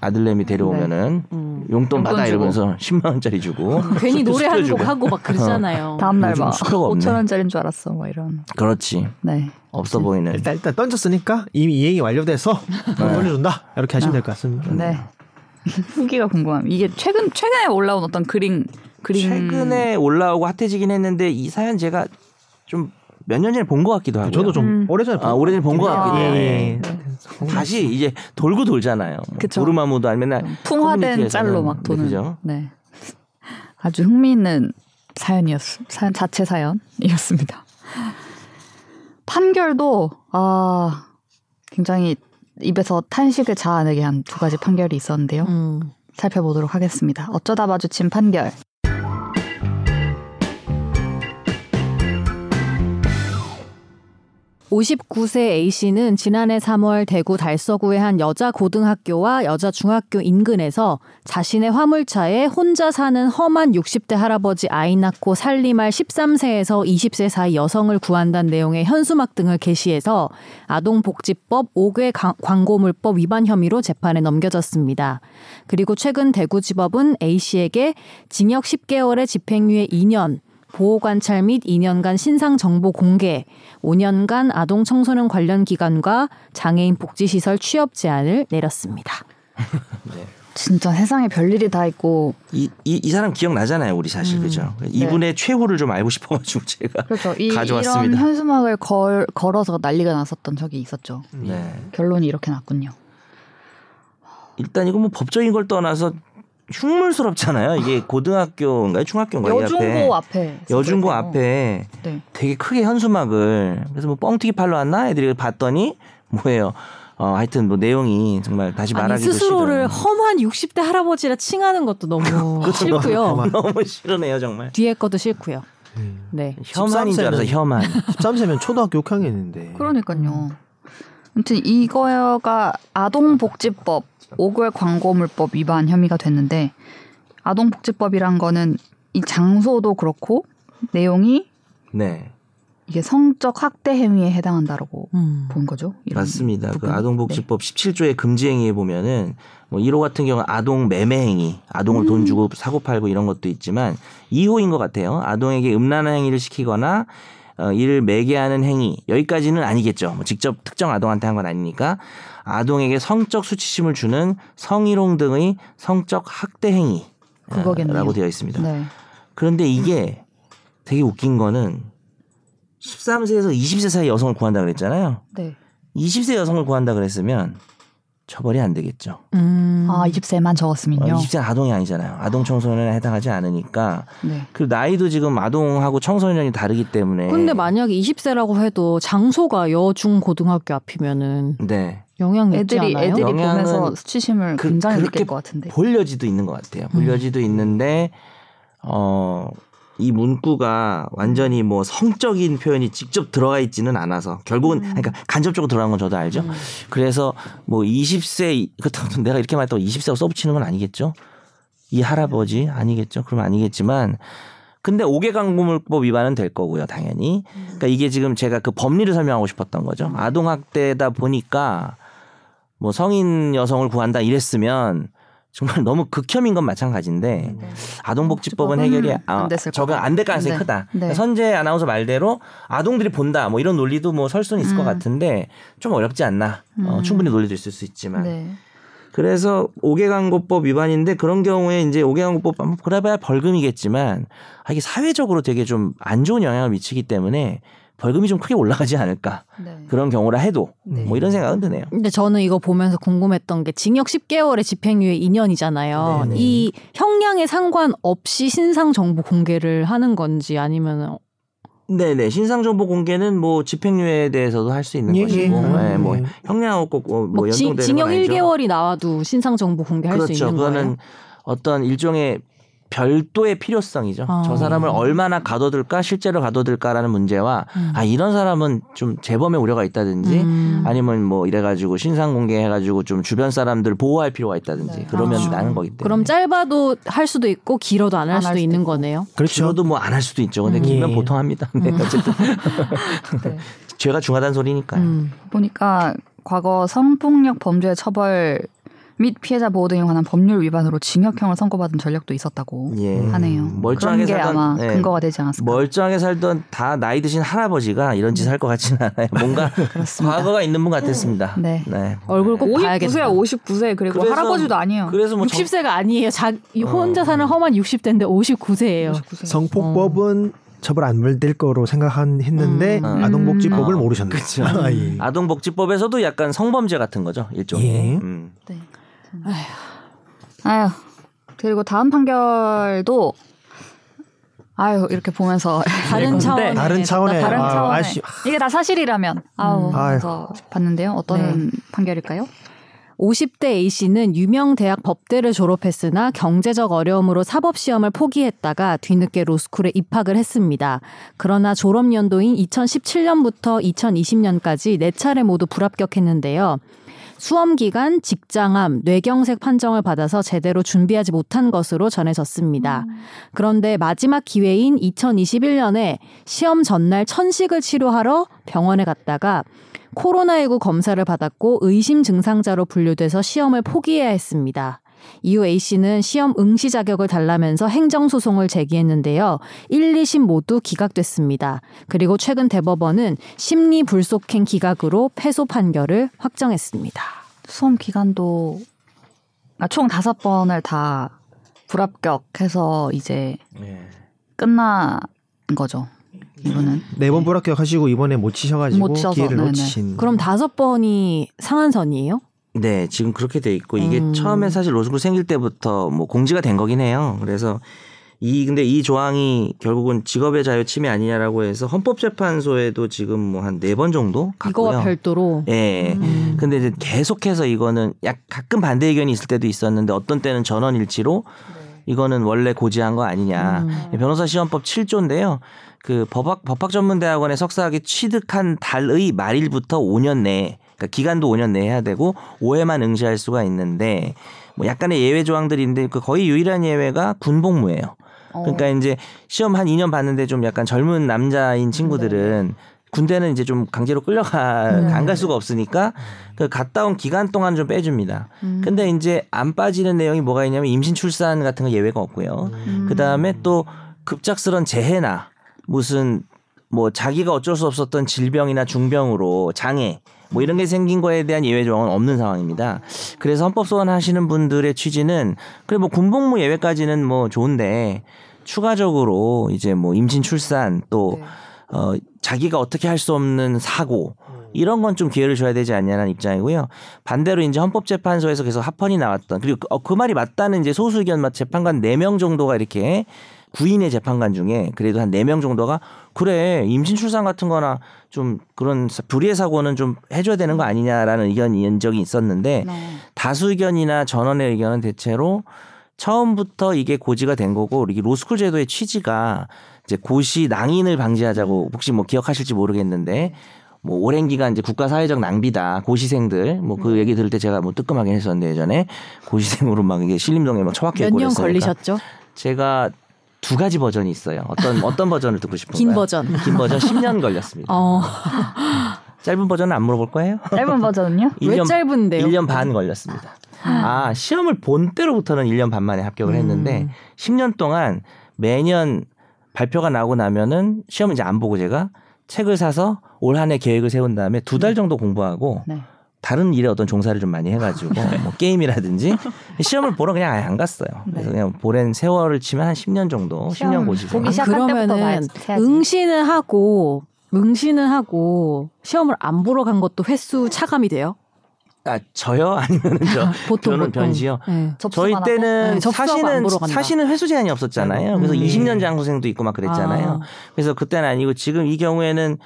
아들내미 데려오면은 음. 용돈 받아 주고. 이러면서 10만 원짜리 주고 괜히 노래 한 곡. 하고 막 그러잖아요. 다음 날 요즘 막 수표가 없네. 5천 원짜리인 줄 알았어. 뭐 이런. 그렇지 네. 없어 보이는 일단 일단 던졌으니까 이미 이행이 완료돼서 돈 돌려준다 이렇게 하시면 될 것 같습니다. 네. 후기가 궁금함. 이게 최근 최근에 올라온 어떤 그림 그림 최근에 올라오고 핫해지긴 했는데 이 사연 제가 좀 몇 년 전에 본 것 같기도 하고 저도 좀 음. 오래전에 아, 오래전에 본 것 같기도 아, 해요. 예, 예. 다시 이제 돌고 돌잖아요. 뭐 그쵸. 도르마무도 아니면 풍화된. 짤로 막 도는. 그죠? 네. 아주 흥미있는 사연이었 사연 자체 사연이었습니다. 판결도 아 굉장히 입에서 탄식을 자아내게 한 두 가지 판결이 있었는데요. 음. 살펴보도록 하겠습니다. 어쩌다 마주친 판결. 59세 A씨는 지난해 3월 대구 달서구의 한 여자 고등학교와 여자 중학교 인근에서 자신의 화물차에 혼자 사는 험한 60대 할아버지 아이 낳고 살림할 13세에서 20세 사이 여성을 구한다는 내용의 현수막 등을 게시해서 아동복지법 5개 광고물법 위반 혐의로 재판에 넘겨졌습니다. 그리고 최근 대구지법은 A씨에게 징역 10개월의 집행유예 2년, 보호 관찰 및 2년간 신상 정보 공개, 5년간 아동 청소년 관련 기관과 장애인 복지 시설 취업 제한을 내렸습니다. 진짜 세상에 별일이 다 있고 이, 이, 이 사람 기억나잖아요, 우리 사실. 음. 그죠? 이분의 최후를 좀 알고 싶어가지고 제가. 그렇죠. 이, 가져왔습니다. 이런 현수막을 걸, 걸어서 난리가 났었던 적이 있었죠. 네. 결론이 이렇게 났군요. 일단 이거 뭐 법적인 걸 떠나서 흉물스럽잖아요. 이게 고등학교인가요? 중학교인가요? 이 여중고 앞에. 앞에 여중고. 앞에 네. 되게 크게 현수막을 그래서 뭐 뻥튀기 팔러 왔나 애들이 봤더니 뭐예요? 어 하여튼 뭐 내용이 정말 다시 말하기도 스스로를 싫은 험한 60대 할아버지라 칭하는 것도 너무 싫고요. 너무 싫으네요 정말. 뒤에 것도 싫고요. 음. 네. 혐한인 줄 알아서 13세는 혐한. 13세면 초등학교 6학년인데. 그러니까요. 아무튼 이거가 아동복지법 5개월 광고물법 위반 혐의가 됐는데 아동복지법이란 거는 이 장소도 그렇고 내용이 네 이게 성적 학대 행위에 해당한다라고 음. 본 거죠. 맞습니다. 그 부분이. 아동복지법 17조의 금지 행위에 보면은 뭐 1호 같은 경우 는 아동 매매 행위, 아동을 돈 주고 사고 팔고 이런 것도 있지만 2호인 것 같아요. 아동에게 음란한 행위를 시키거나 어, 이를 매개하는 행위 여기까지는 아니겠죠. 뭐 직접 특정 아동한테 한 건 아니니까 아동에게 성적 수치심을 주는 성희롱 등의 성적 학대 행위 그거겠네요. 라고 되어 있습니다. 네. 그런데 이게 되게 웃긴 거는 13세에서 20세 사이 여성을 구한다 그랬잖아요. 네. 20세 여성을 구한다 그랬으면 처벌이 안 되겠죠. 음. 아 20세만 적었으면요. 어, 20세는 아동이 아니잖아요. 아동 청소년에 해당하지 않으니까 네. 그 나이도 지금 아동하고 청소년이 다르기 때문에 근데 만약에 20세라고 해도 장소가 여중 고등학교 앞이면은 네 영향 있지 애들이 않아요? 애들이 영향은 보면서 수치심을 그- 굉장히 그렇게 느낄 것 같은데. 볼 여지도 있는 것 같아요. 볼 음. 여지도 있는데 어. 이 문구가 완전히 뭐 성적인 표현이 직접 들어가 있지는 않아서 결국은 음. 그러니까 간접적으로 들어간 건 저도 알죠. 음. 그래서 뭐 20세 그렇다고 내가 이렇게 말했다고 20세가 써붙이는 건 아니겠죠. 이 할아버지 아니겠죠. 그럼 아니겠지만 근데 5개 강구물법 위반은 될 거고요, 당연히. 그러니까 이게 지금 제가 그 법리를 설명하고 싶었던 거죠. 아동 학대다 보니까 뭐 성인 여성을 구한다 이랬으면 정말 너무 극혐인 건 마찬가지인데 아동복지법은 복지법은 해결이 아, 안 거다. 안될 가능성이 네. 크다. 네. 선재 아나운서 말대로 아동들이 본다 뭐 이런 논리도 뭐 설 수는 있을 것 음. 같은데 좀 어렵지 않나. 어, 음. 충분히 논리도 있을 수 있지만 네. 그래서 5개 광고법 위반인데 그런 경우에 이제 5개 광고법 뭐 그래봐야 벌금이겠지만 아, 이게 사회적으로 되게 좀 안 좋은 영향을 미치기 때문에 벌금이 좀 크게 올라가지 않을까 네. 그런 경우라 해도 네. 뭐 이런 생각은 드네요. 근데 저는 이거 보면서 궁금했던 게 징역 10개월에 집행유예 2년이잖아요. 네네. 이 형량에 상관없이 신상 정보 공개를 하는 건지 아니면 네네 신상 정보 공개는 뭐 집행유예에 대해서도 할 수 있는 예, 것이고, 예. 예, 뭐 예. 형량하고 꼭뭐 뭐 지- 연동되는 징역 건 아니죠. 1개월이 나와도 신상 정보 공개할 수 그렇죠. 있는 그거는 거예요. 어떤 일종의 별도의 필요성이죠. 아. 저 사람을 얼마나 가둬둘까, 실제로 가둬둘까라는 문제와 음. 아 이런 사람은 좀 재범의 우려가 있다든지 음. 아니면 뭐 이래가지고 신상 공개해가지고 좀 주변 사람들 보호할 필요가 있다든지 네. 그러면 아. 나는 거기 때문에. 그럼 짧아도 할 수도 있고 길어도 안할 안할 수도 수도 있는. 거네요. 그렇죠. 길어도 뭐 안 할 수도 있죠. 근데 음. 길면 예. 보통 합니다. 네, 음. 어쨌든 네. 죄가 중하다는 소리니까요. 음. 보니까 과거 성폭력 범죄 처벌 및 피해자 보호 등에 관한 법률 위반으로 징역형을 선고받은 전력도 있었다고 예. 하네요. 멀쩡하게 그런 게 살던- 아마 네. 근거가 되지 않았을까. 멀쩡하게 살던 다 나이 드신 할아버지가 이런 짓 할 것 같지는 않아요. 뭔가. 과거가 있는 분 같았습니다. 네. 얼굴 꼭 59세야 봐야겠다. 59세 그리고 그래서- 할아버지도 아니에요. 그래서 뭐 정- 60세가 아니에요. 자, 이 어. 혼자 사는 험한 60대인데 59세예요. 59세. 성폭법은 처벌 안 받을 거로 생각했는데 음. 아동복지법을 음. 모르셨네요. 아, 예. 아동복지법에서도 약간 성범죄 같은 거죠 일종의. 예. 음. 네. 아휴. 아유. 그리고 다음 판결도 아유 이렇게 보면서 다른 차원의 다른 차원의 다른 아, 차원의 아쉬- 이게 다 사실이라면 아우 음. 그래서 봤는데요. 어떤 네. 판결일까요? 50대 A씨는 유명 대학 법대를 졸업했으나 경제적 어려움으로 사법시험을 포기했다가 뒤늦게 로스쿨에 입학을 했습니다. 그러나 졸업 연도인 2017년부터 2020년까지 네 차례 모두 불합격했는데요. 수험 기간 직장암, 뇌경색 판정을 받아서 제대로 준비하지 못한 것으로 전해졌습니다. 그런데 마지막 기회인 2021년에 시험 전날 천식을 치료하러 병원에 갔다가 코로나19 검사를 받았고 의심 증상자로 분류돼서 시험을 포기해야 했습니다. 이후 A씨는 시험 응시 자격을 달라면서 행정소송을 제기했는데요. 1, 2심 모두 기각됐습니다. 그리고 최근 대법원은 심리 불속행 기각으로 패소 판결을 확정했습니다. 수험 기간도 아, 총 다섯 번을 다 불합격해서 이제 예. 끝난 거죠. 이거는 네번 불합격하시고 이번에 못 치셔가지고 못 쳐서, 기회를 네네. 놓치신. 그럼 다섯 번이 상한선이에요? 네, 지금 그렇게 돼 있고 이게 음. 처음에 사실 로스쿨 생길 때부터 뭐 공지가 된 거긴 해요. 그래서 이 근데 이 조항이 결국은 직업의 자유 침해 아니냐라고 해서 헌법재판소에도 지금 뭐 한 네 번 정도 갔고요. 이거와 별도로. 예. 음. 근데 이제 계속해서 이거는 약 가끔 반대 의견이 있을 때도 있었는데 어떤 때는 전원 일치로 이거는 원래 고지한 거 아니냐. 음. 변호사 시험법 7조인데요. 그 법학 법학 전문 대학원에 석사학위 취득한 달의 말일부터 5년 내에 그러니까 기간도 5년 내에 해야 되고 5회만 응시할 수가 있는데 뭐 약간의 예외 조항들인데 그 거의 유일한 예외가 군복무예요. 어, 그러니까 이제 시험 한 2년 봤는데 좀 약간 젊은 남자인 친구들은 군대는 이제 좀 강제로 끌려가 네. 안갈 수가 없으니까 그 갔다 온 기간 동안 좀 빼줍니다. 음. 근데 이제 안 빠지는 내용이 뭐가 있냐면 임신 출산 같은 거 예외가 없고요. 음. 그 다음에 또 급작스런 재해나 무슨 뭐 자기가 어쩔 수 없었던 질병이나 중병으로 장애 뭐 이런 게 생긴 거에 대한 예외 조항은 없는 상황입니다. 그래서 헌법 소원 하시는 분들의 취지는 그래 뭐 군복무 예외까지는 뭐 좋은데 추가적으로 이제 뭐 임신 출산 또 네. 어, 자기가 어떻게 할 수 없는 사고 이런 건 좀 기회를 줘야 되지 않냐는 입장이고요. 반대로 이제 헌법재판소에서 계속 합헌이 나왔던 그리고 그, 어, 그 말이 맞다는 이제 소수 의견 맞 재판관 4명 정도가 이렇게 구인의 재판관 중에 그래도 한 4명 정도가 그래 임신 출산 같은 거나 좀 그런 사- 불의의 사고는 좀 해줘야 되는 거 아니냐라는 의견이 적이 있었는데 네. 다수 의견이나 전원의 의견은 대체로 처음부터 이게 고지가 된 거고 이게 로스쿨 제도의 취지가 이제 고시 낭인을 방지하자고 혹시 뭐 기억하실지 모르겠는데 뭐 오랜 기간 이제 국가 사회적 낭비다 고시생들 뭐 그 얘기 들을 때 제가 뭐 뜨끔하게 했었는데 예전에 고시생으로 막 이게 신림동에 막 처박혀 몇 있고 년 그랬으니까. 걸리셨죠? 제가 두 가지 버전이 있어요. 어떤 어떤 버전을 듣고 싶은가요? 긴 버전. 긴 버전 10년 걸렸습니다. 어, 짧은 버전은 안 물어볼 거예요? 짧은 버전은요? 왜 1년 짧은데요? 1년 반 걸렸습니다. 아, 시험을 본 때로부터는 1년 반 만에 합격을 했는데 음. 10년 동안 매년 발표가 나오고 나면은 시험 이제 안 보고 제가 책을 사서 올 한 해 계획을 세운 다음에 두 달 정도 공부하고 네. 다른 일에 어떤 종사를 좀 많이 해가지고 뭐 게임이라든지 시험을 보러 그냥 아예 안 갔어요. 그래서 그냥 보낸 세월을 치면 한 10년 정도, 10년 시험 고시죠. 보기 시작할 때부터 그러면은. 응시는 하고 응시는 하고 시험을 안 보러 간 것도 횟수 차감이 돼요? 아 저요? 아니면은 저 보통 저는 보통. 변시요. 네. 저희 때는 네, 간다. 사시는 회수 제한이 없었잖아요. 그래서 음. 20년 장소생도 있고 막 그랬잖아요. 아. 그래서 그때는 아니고 지금 이 경우에는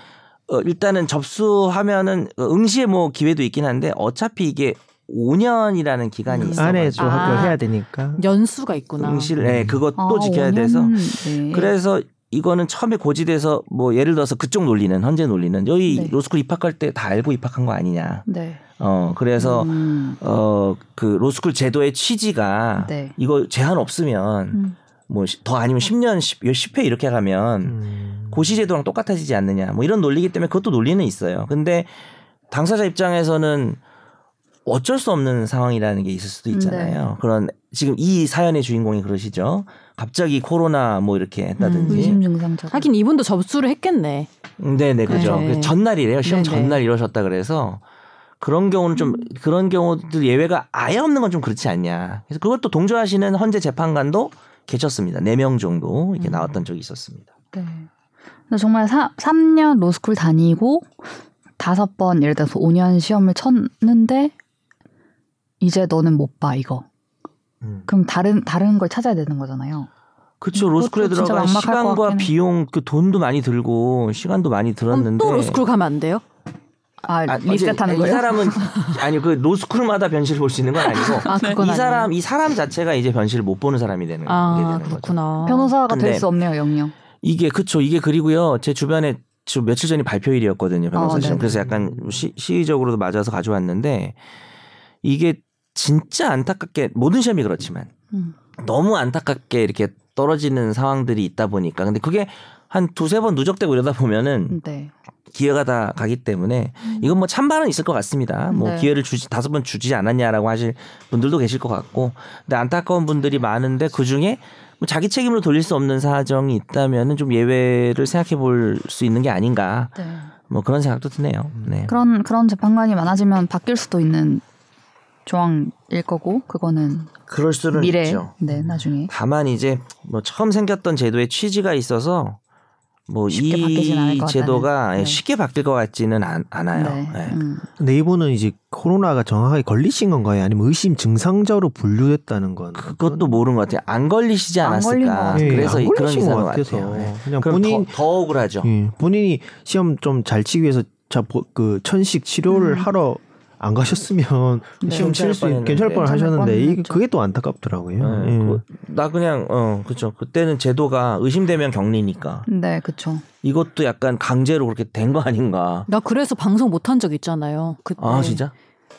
어, 일단은 접수하면은 어, 응시의 뭐 기회도 있긴 한데 어차피 이게 5년이라는 기간이 음. 있어요. 안에 또 아. 해야 되니까. 연수가 있구나. 응시를 네, 그것도 아, 지켜야 5년? 돼서 네. 그래서 이거는 처음에 고지돼서 뭐 예를 들어서 그쪽 논리는 현재 논리는 여기 네. 로스쿨 입학할 때 다 알고 입학한 거 아니냐. 네. 어 그래서 음. 어그 로스쿨 제도의 취지가 네. 이거 제한 없으면 음. 뭐 더 아니면 10년 10, 10회 이렇게 가면 음. 고시 제도랑 똑같아지지 않느냐. 뭐 이런 논리기 때문에 그것도 논리는 있어요. 근데 당사자 입장에서는 어쩔 수 없는 상황이라는 게 있을 수도 있잖아요. 네. 그런 지금 이 사연의 주인공이 그러시죠. 갑자기 코로나 뭐 이렇게 했다든지. 의심 증상처럼. 하긴 이분도 접수를 했겠네. 네네 그죠. 네. 그래서 전날이래요. 시험 네네. 전날 이러셨다 그래서 그런 경우는 좀 그런 경우들 예외가 아예 없는 건 좀 그렇지 않냐. 그래서 그것도 동조하시는 헌재 재판관도 계셨습니다. 네 명 정도 음. 이렇게 나왔던 적이 있었습니다. 네. 근데 정말 사, 3년 로스쿨 다니고 다섯 번 예를 들어서 5년 시험을 쳤는데 이제 너는 못 봐 이거. 음. 그럼 다른 다른 걸 찾아야 되는 거잖아요. 그렇죠. 음, 로스쿨에 들어간 시간과. 비용 그 돈도 많이 들고 시간도 많이 들었는데 또 로스쿨 가면 안 돼요? 아, 아, 리셋하는 이 거예요? 사람은 아니 그 로스쿨마다 변시를 볼 수 있는 건 아니고 아 그건 이 아니에요. 사람 이 사람 자체가 이제 변시를 못 보는 사람이 되는 게아 되는 거죠. 그렇구나. 변호사가 될 수 없네요, 영영. 이게 그쵸 이게 그리고요 제 주변에 저 며칠 전이 발표일이었거든요 변호사 어, 시험 네네. 그래서 약간 시, 시의적으로도 맞아서 가져왔는데 이게 진짜 안타깝게 모든 시험이 그렇지만 음. 너무 안타깝게 이렇게 떨어지는 상황들이 있다 보니까 근데 그게 한 두세 번 누적되고 이러다 보면은 네. 기회가 다 가기 때문에 이건 뭐 찬반은 있을 것 같습니다. 뭐 네. 기회를 주지 다섯 번 주지 않았냐라고 하실 분들도 계실 것 같고, 근데 안타까운 분들이 많은데 그 중에 뭐 자기 책임으로 돌릴 수 없는 사정이 있다면은 좀 예외를 생각해 볼 수 있는 게 아닌가, 네. 뭐 그런 생각도 드네요. 네. 그런 그런 재판관이 많아지면 바뀔 수도 있는 조항일 거고 그거는 그럴 수는 미래 있죠. 네 나중에 다만 이제 뭐 처음 생겼던 제도에 취지가 있어서 뭐 쉽게 바뀌진 않을 이것 제도가 같다는. 네. 쉽게 바뀔 것 같지는 않, 않아요. 네. 네. 음. 근데 이분은 이제 코로나가 정확하게 걸리신 건가요? 아니면 의심 증상자로 분류됐다는 건 그것도 모르는 것 같아요. 안 걸리시지 안 않았을까. 같아요. 예, 그래서 안 이- 그런 이상한 것것 같아서 같아요. 네. 그냥 본인 더, 더 억울하죠. 예, 본인이 시험 좀 잘 치기 위해서 자, 보- 그 천식 치료를 음. 하러 안 가셨으면 네. 시험 칠 수 괜찮을 뻔 하셨는데 이게 뻔했죠. 그게 또 안타깝더라고요. 네, 예. 그- 나 그냥 어 그렇죠. 그때는 제도가 의심되면 격리니까 네 그쵸 이것도 약간 강제로 그렇게 된 거 아닌가. 나 그래서 방송 못 한 적 있잖아요. 그때 아 진짜?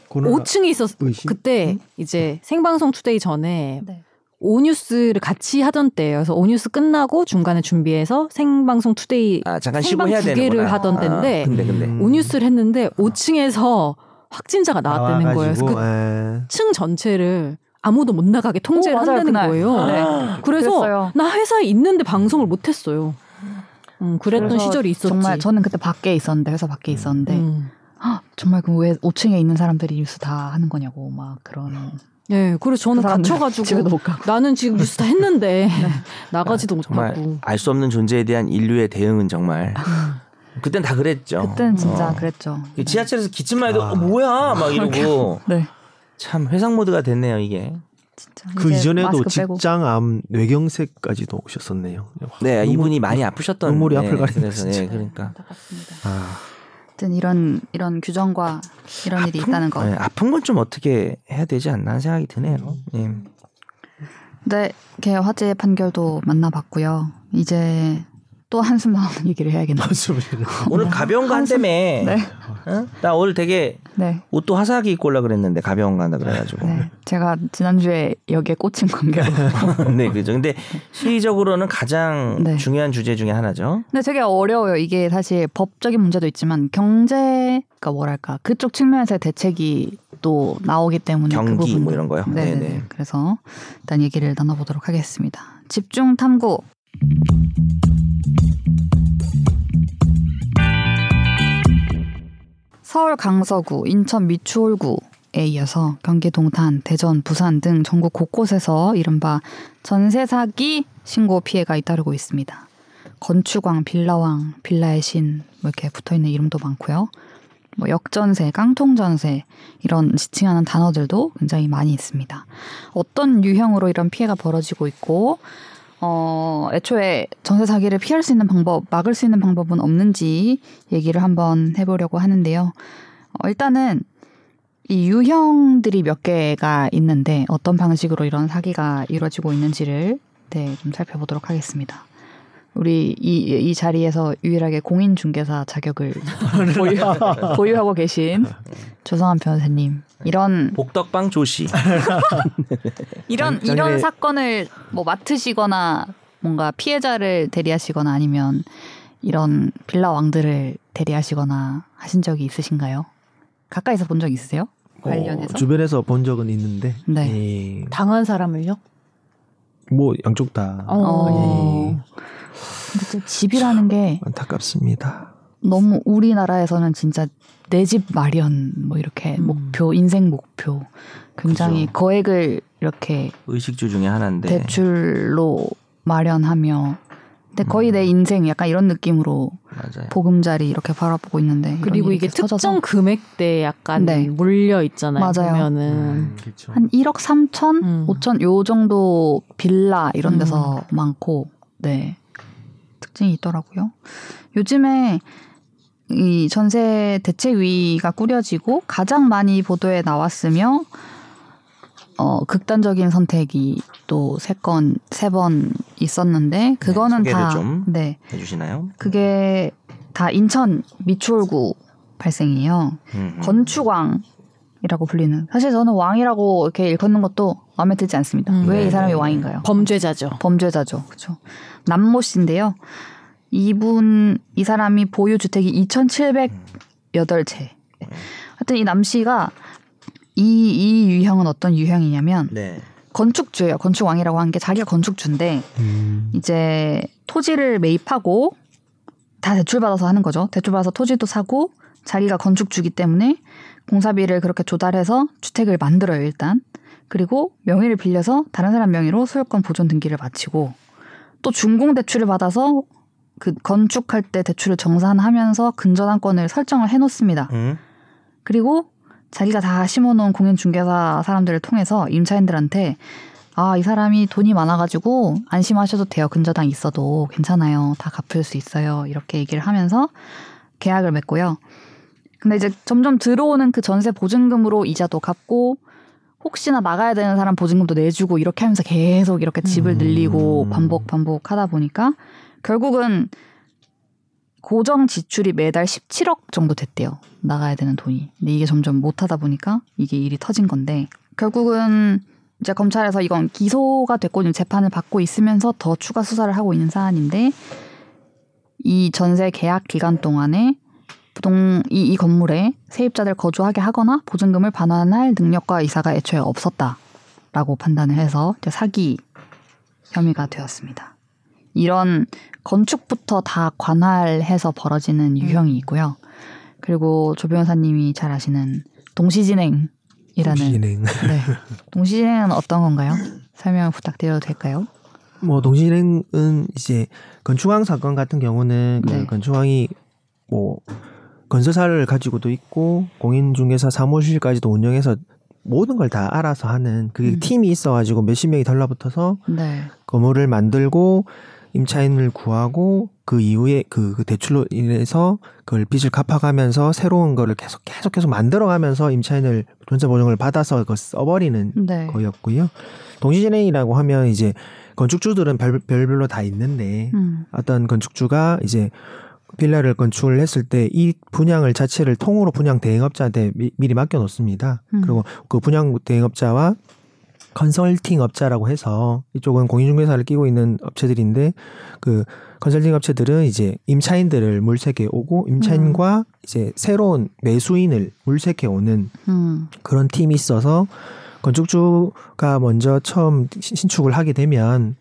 코로나 5층에 있었. 의심? 그때 이제 생방송 투데이 전에 네. 오뉴스를 같이 하던 때예요. 그래서 오뉴스 끝나고 중간에 준비해서 생방송 투데이 아 잠깐 생방 쉬고 해야 두 되는구나. 개를 하던 아, 때인데 근데 근데 음. 오뉴스를 했는데 5층에서 확진자가 나왔다는 거예요. 그래서 나와가지고, 그 예. 층 전체를 아무도 못 나가게 통제를 오, 맞아요, 한다는 그날. 거예요. 네. 그래서 그랬어요. 나 회사에 있는데 방송을 못 했어요. 음, 그랬던 시절이 있었지. 정말 저는 그때 밖에 있었는데 회사 밖에 있었는데 음. 헉, 정말 그 왜 5층에 있는 사람들이 뉴스 다 하는 거냐고 막 그런 예, 그래서 저는 그 갇혀가지고 집에도 못 가고 나는 지금 뉴스 다 했는데 나가지도 정말 못하고. 알 수 없는 존재에 대한 인류의 대응은 정말 그땐 다 그랬죠. 그때는 진짜 어. 그랬죠. 이 지하철에서 기침만 해도 아. 어, 뭐야 막 이러고 네 참 회상 모드가 됐네요 이게. 진짜 그 이전에도. 직장암 뇌경색까지도 오셨었네요. 네 눈물- 이분이 많이 아프셨던. 눈물이 네, 앞을 그래서 진짜. 예, 그러니까. 아, 하여튼 이런 이런 규정과 이런 일이 있다는 거. 네, 아픈 건 좀 어떻게 해야 되지 않나 하는 생각이 드네요. 예. 네, 이렇게 화재 판결도 만나봤고요. 이제 또 한숨 나오는 얘기를 해야겠네요. 맞습니다. 오늘 가벼운 거 한다며. 네, 어? 나 오늘 되게 네, 옷도 화사하게 입고 올라 그랬는데 가벼운 거 한다 그래가지고. 네. 제가 지난주에 여기에 꽂힌 관계로. 네, 그죠. 근데 시의적으로는 가장 네. 중요한 주제 중에 하나죠. 근데 되게 어려워요. 이게 사실 법적인 문제도 있지만 경제 가 뭐랄까 그쪽 측면에서의 대책이 또 나오기 때문에 그 경기 부분 뭐 이런 거요. 네, 네, 네. 네. 그래서 일단 얘기를 나눠보도록 하겠습니다. 집중 탐구. 서울 강서구, 인천 미추홀구 에 이어서 경기 동탄, 대전, 부산 등 전국 곳곳에서 이른바 전세 사기 신고 피해가 잇따르고 있습니다. 건축왕, 빌라왕, 빌라의 신, 뭐 이렇게 붙어 있는 이름도 많고요. 뭐 역전세, 깡통전세 이런 지칭하는 단어들도 굉장히 많이 있습니다. 어떤 유형으로 이런 피해가 벌어지고 있고 어, 애초에 전세 사기를 피할 수 있는 방법, 막을 수 있는 방법은 없는지 얘기를 한번 해보려고 하는데요. 어, 일단은 이 유형들이 몇 개가 있는데 어떤 방식으로 이런 사기가 이루어지고 있는지를 네, 좀 살펴보도록 하겠습니다. 우리 이, 이 자리에서 유일하게 공인중개사 자격을 보유, 보유하고 계신 조성한 변호사님 이런 복덕방 조씨. 이런 장- 이런 사건을 뭐 맡으시거나 뭔가 피해자를 대리하시거나 아니면 이런 빌라 왕들을 대리하시거나 하신 적이 있으신가요? 가까이서 본 적 있으세요? 관련해서? 어, 주변에서 본 적은 있는데 네. 예, 당한 사람을요? 뭐 양쪽 다 어. 예, 근데 집이라는 게 안타깝습니다. 너무 우리나라에서는 진짜 내 집 마련 뭐 이렇게 음. 목표 인생 목표 굉장히 그죠. 거액을 이렇게 의식주 중에 하나인데. 대출로 마련하며 근데 거의 음. 내 인생 약간 이런 느낌으로 맞아요. 보금자리 이렇게 바라보고 있는데 그리고 이게 특정 금액대에 약간 네. 몰려 있잖아요. 맞아요. 보면은 음, 그렇죠. 한 1억 3천, 음. 5천 요 정도 빌라 이런 데서 많고 네 특징이 있더라고요. 요즘에 이 전세 대책위가 꾸려지고 가장 많이 보도에 나왔으며 어 극단적인 선택이 또 세 건 세 번 있었는데 그거는 소개를 다 좀. 네. 해주시나요? 그게 다 인천 미추홀구 발생이에요. 음, 음. 건축왕이라고 불리는. 사실 저는 왕이라고 이렇게 일컫는 것도 마음에 들지 않습니다. 음. 왜 네, 이 사람이 네. 왕인가요? 범죄자죠. 범죄자죠. 그렇죠. 남모 씨인데요. 이분 이 사람이 보유 주택이 2,708채. 하여튼 이 남 씨가 이, 이 유형은 어떤 유형이냐면 네. 건축주예요. 건축왕이라고 한 게 자기가 건축주인데 음, 이제 토지를 매입하고 다 대출받아서 하는 거죠. 대출받아서 토지도 사고 자기가 건축주기 때문에 공사비를 그렇게 조달해서 주택을 만들어요, 일단. 그리고 명의를 빌려서 다른 사람 명의로 소유권 보존 등기를 마치고 또 준공 대출을 받아서 그 건축할 때 대출을 정산하면서 근저당권을 설정을 해 놓습니다. 음? 그리고 자기가 다 심어놓은 공인 중개사 사람들을 통해서 임차인들한테 아, 이 사람이 돈이 많아가지고 안심하셔도 돼요. 근저당 있어도 괜찮아요. 다 갚을 수 있어요. 이렇게 얘기를 하면서 계약을 맺고요. 근데 이제 점점 들어오는 그 전세 보증금으로 이자도 갚고 혹시나 나가야 되는 사람 보증금도 내주고 이렇게 하면서 계속 이렇게 집을 음. 늘리고 반복 반복 하다 보니까 결국은 고정 지출이 매달 17억 정도 됐대요. 나가야 되는 돈이. 근데 이게 점점 못 하다 보니까 이게 일이 터진 건데 결국은 이제 검찰에서 이건 기소가 됐고 지금 재판을 받고 있으면서 더 추가 수사를 하고 있는 사안인데 이 전세 계약 기간 동안에 부동 이, 이 건물에 세입자들 거주하게 하거나 보증금을 반환할 능력과 의사가 애초에 없었다라고 판단을 해서 이제 사기 혐의가 되었습니다. 이런 건축부터 다 관할해서 벌어지는 유형이 있고요. 그리고 조 변호사님이 잘 아시는 동시진행이라는 동시진행. 네. 동시진행은 어떤 건가요? 설명 부탁드려도 될까요? 뭐 동시진행은 이제 건축왕 사건 같은 경우는 그 네. 건축왕이 뭐 건설사를 가지고도 있고 공인중개사 사무실까지도 운영해서 모든 걸 다 알아서 하는 그게 음. 팀이 있어가지고 몇십 명이 달라붙어서 네. 건물을 만들고 임차인을 구하고 그 이후에 그, 그 대출로 인해서 그걸 빚을 갚아가면서 새로운 거를 계속 계속 계속 만들어가면서 임차인을 전세 보증을 받아서 그걸 써버리는 네. 거였고요. 동시진행이라고 하면 이제 건축주들은 별, 별별로 다 있는데 음. 어떤 건축주가 이제 빌라를 건축을 했을 때 이 분양을 자체를 통으로 분양 대행업자한테 미, 미리 맡겨 놓습니다. 음. 그리고 그 분양 대행업자와 컨설팅 업자라고 해서 이쪽은 공인중개사를 끼고 있는 업체들인데 그 컨설팅 업체들은 이제 임차인들을 물색해 오고 임차인과 이제 새로운 매수인을 물색해 오는 음. 그런 팀이 있어서 건축주가 먼저 처음 신- 신축을 하게 되면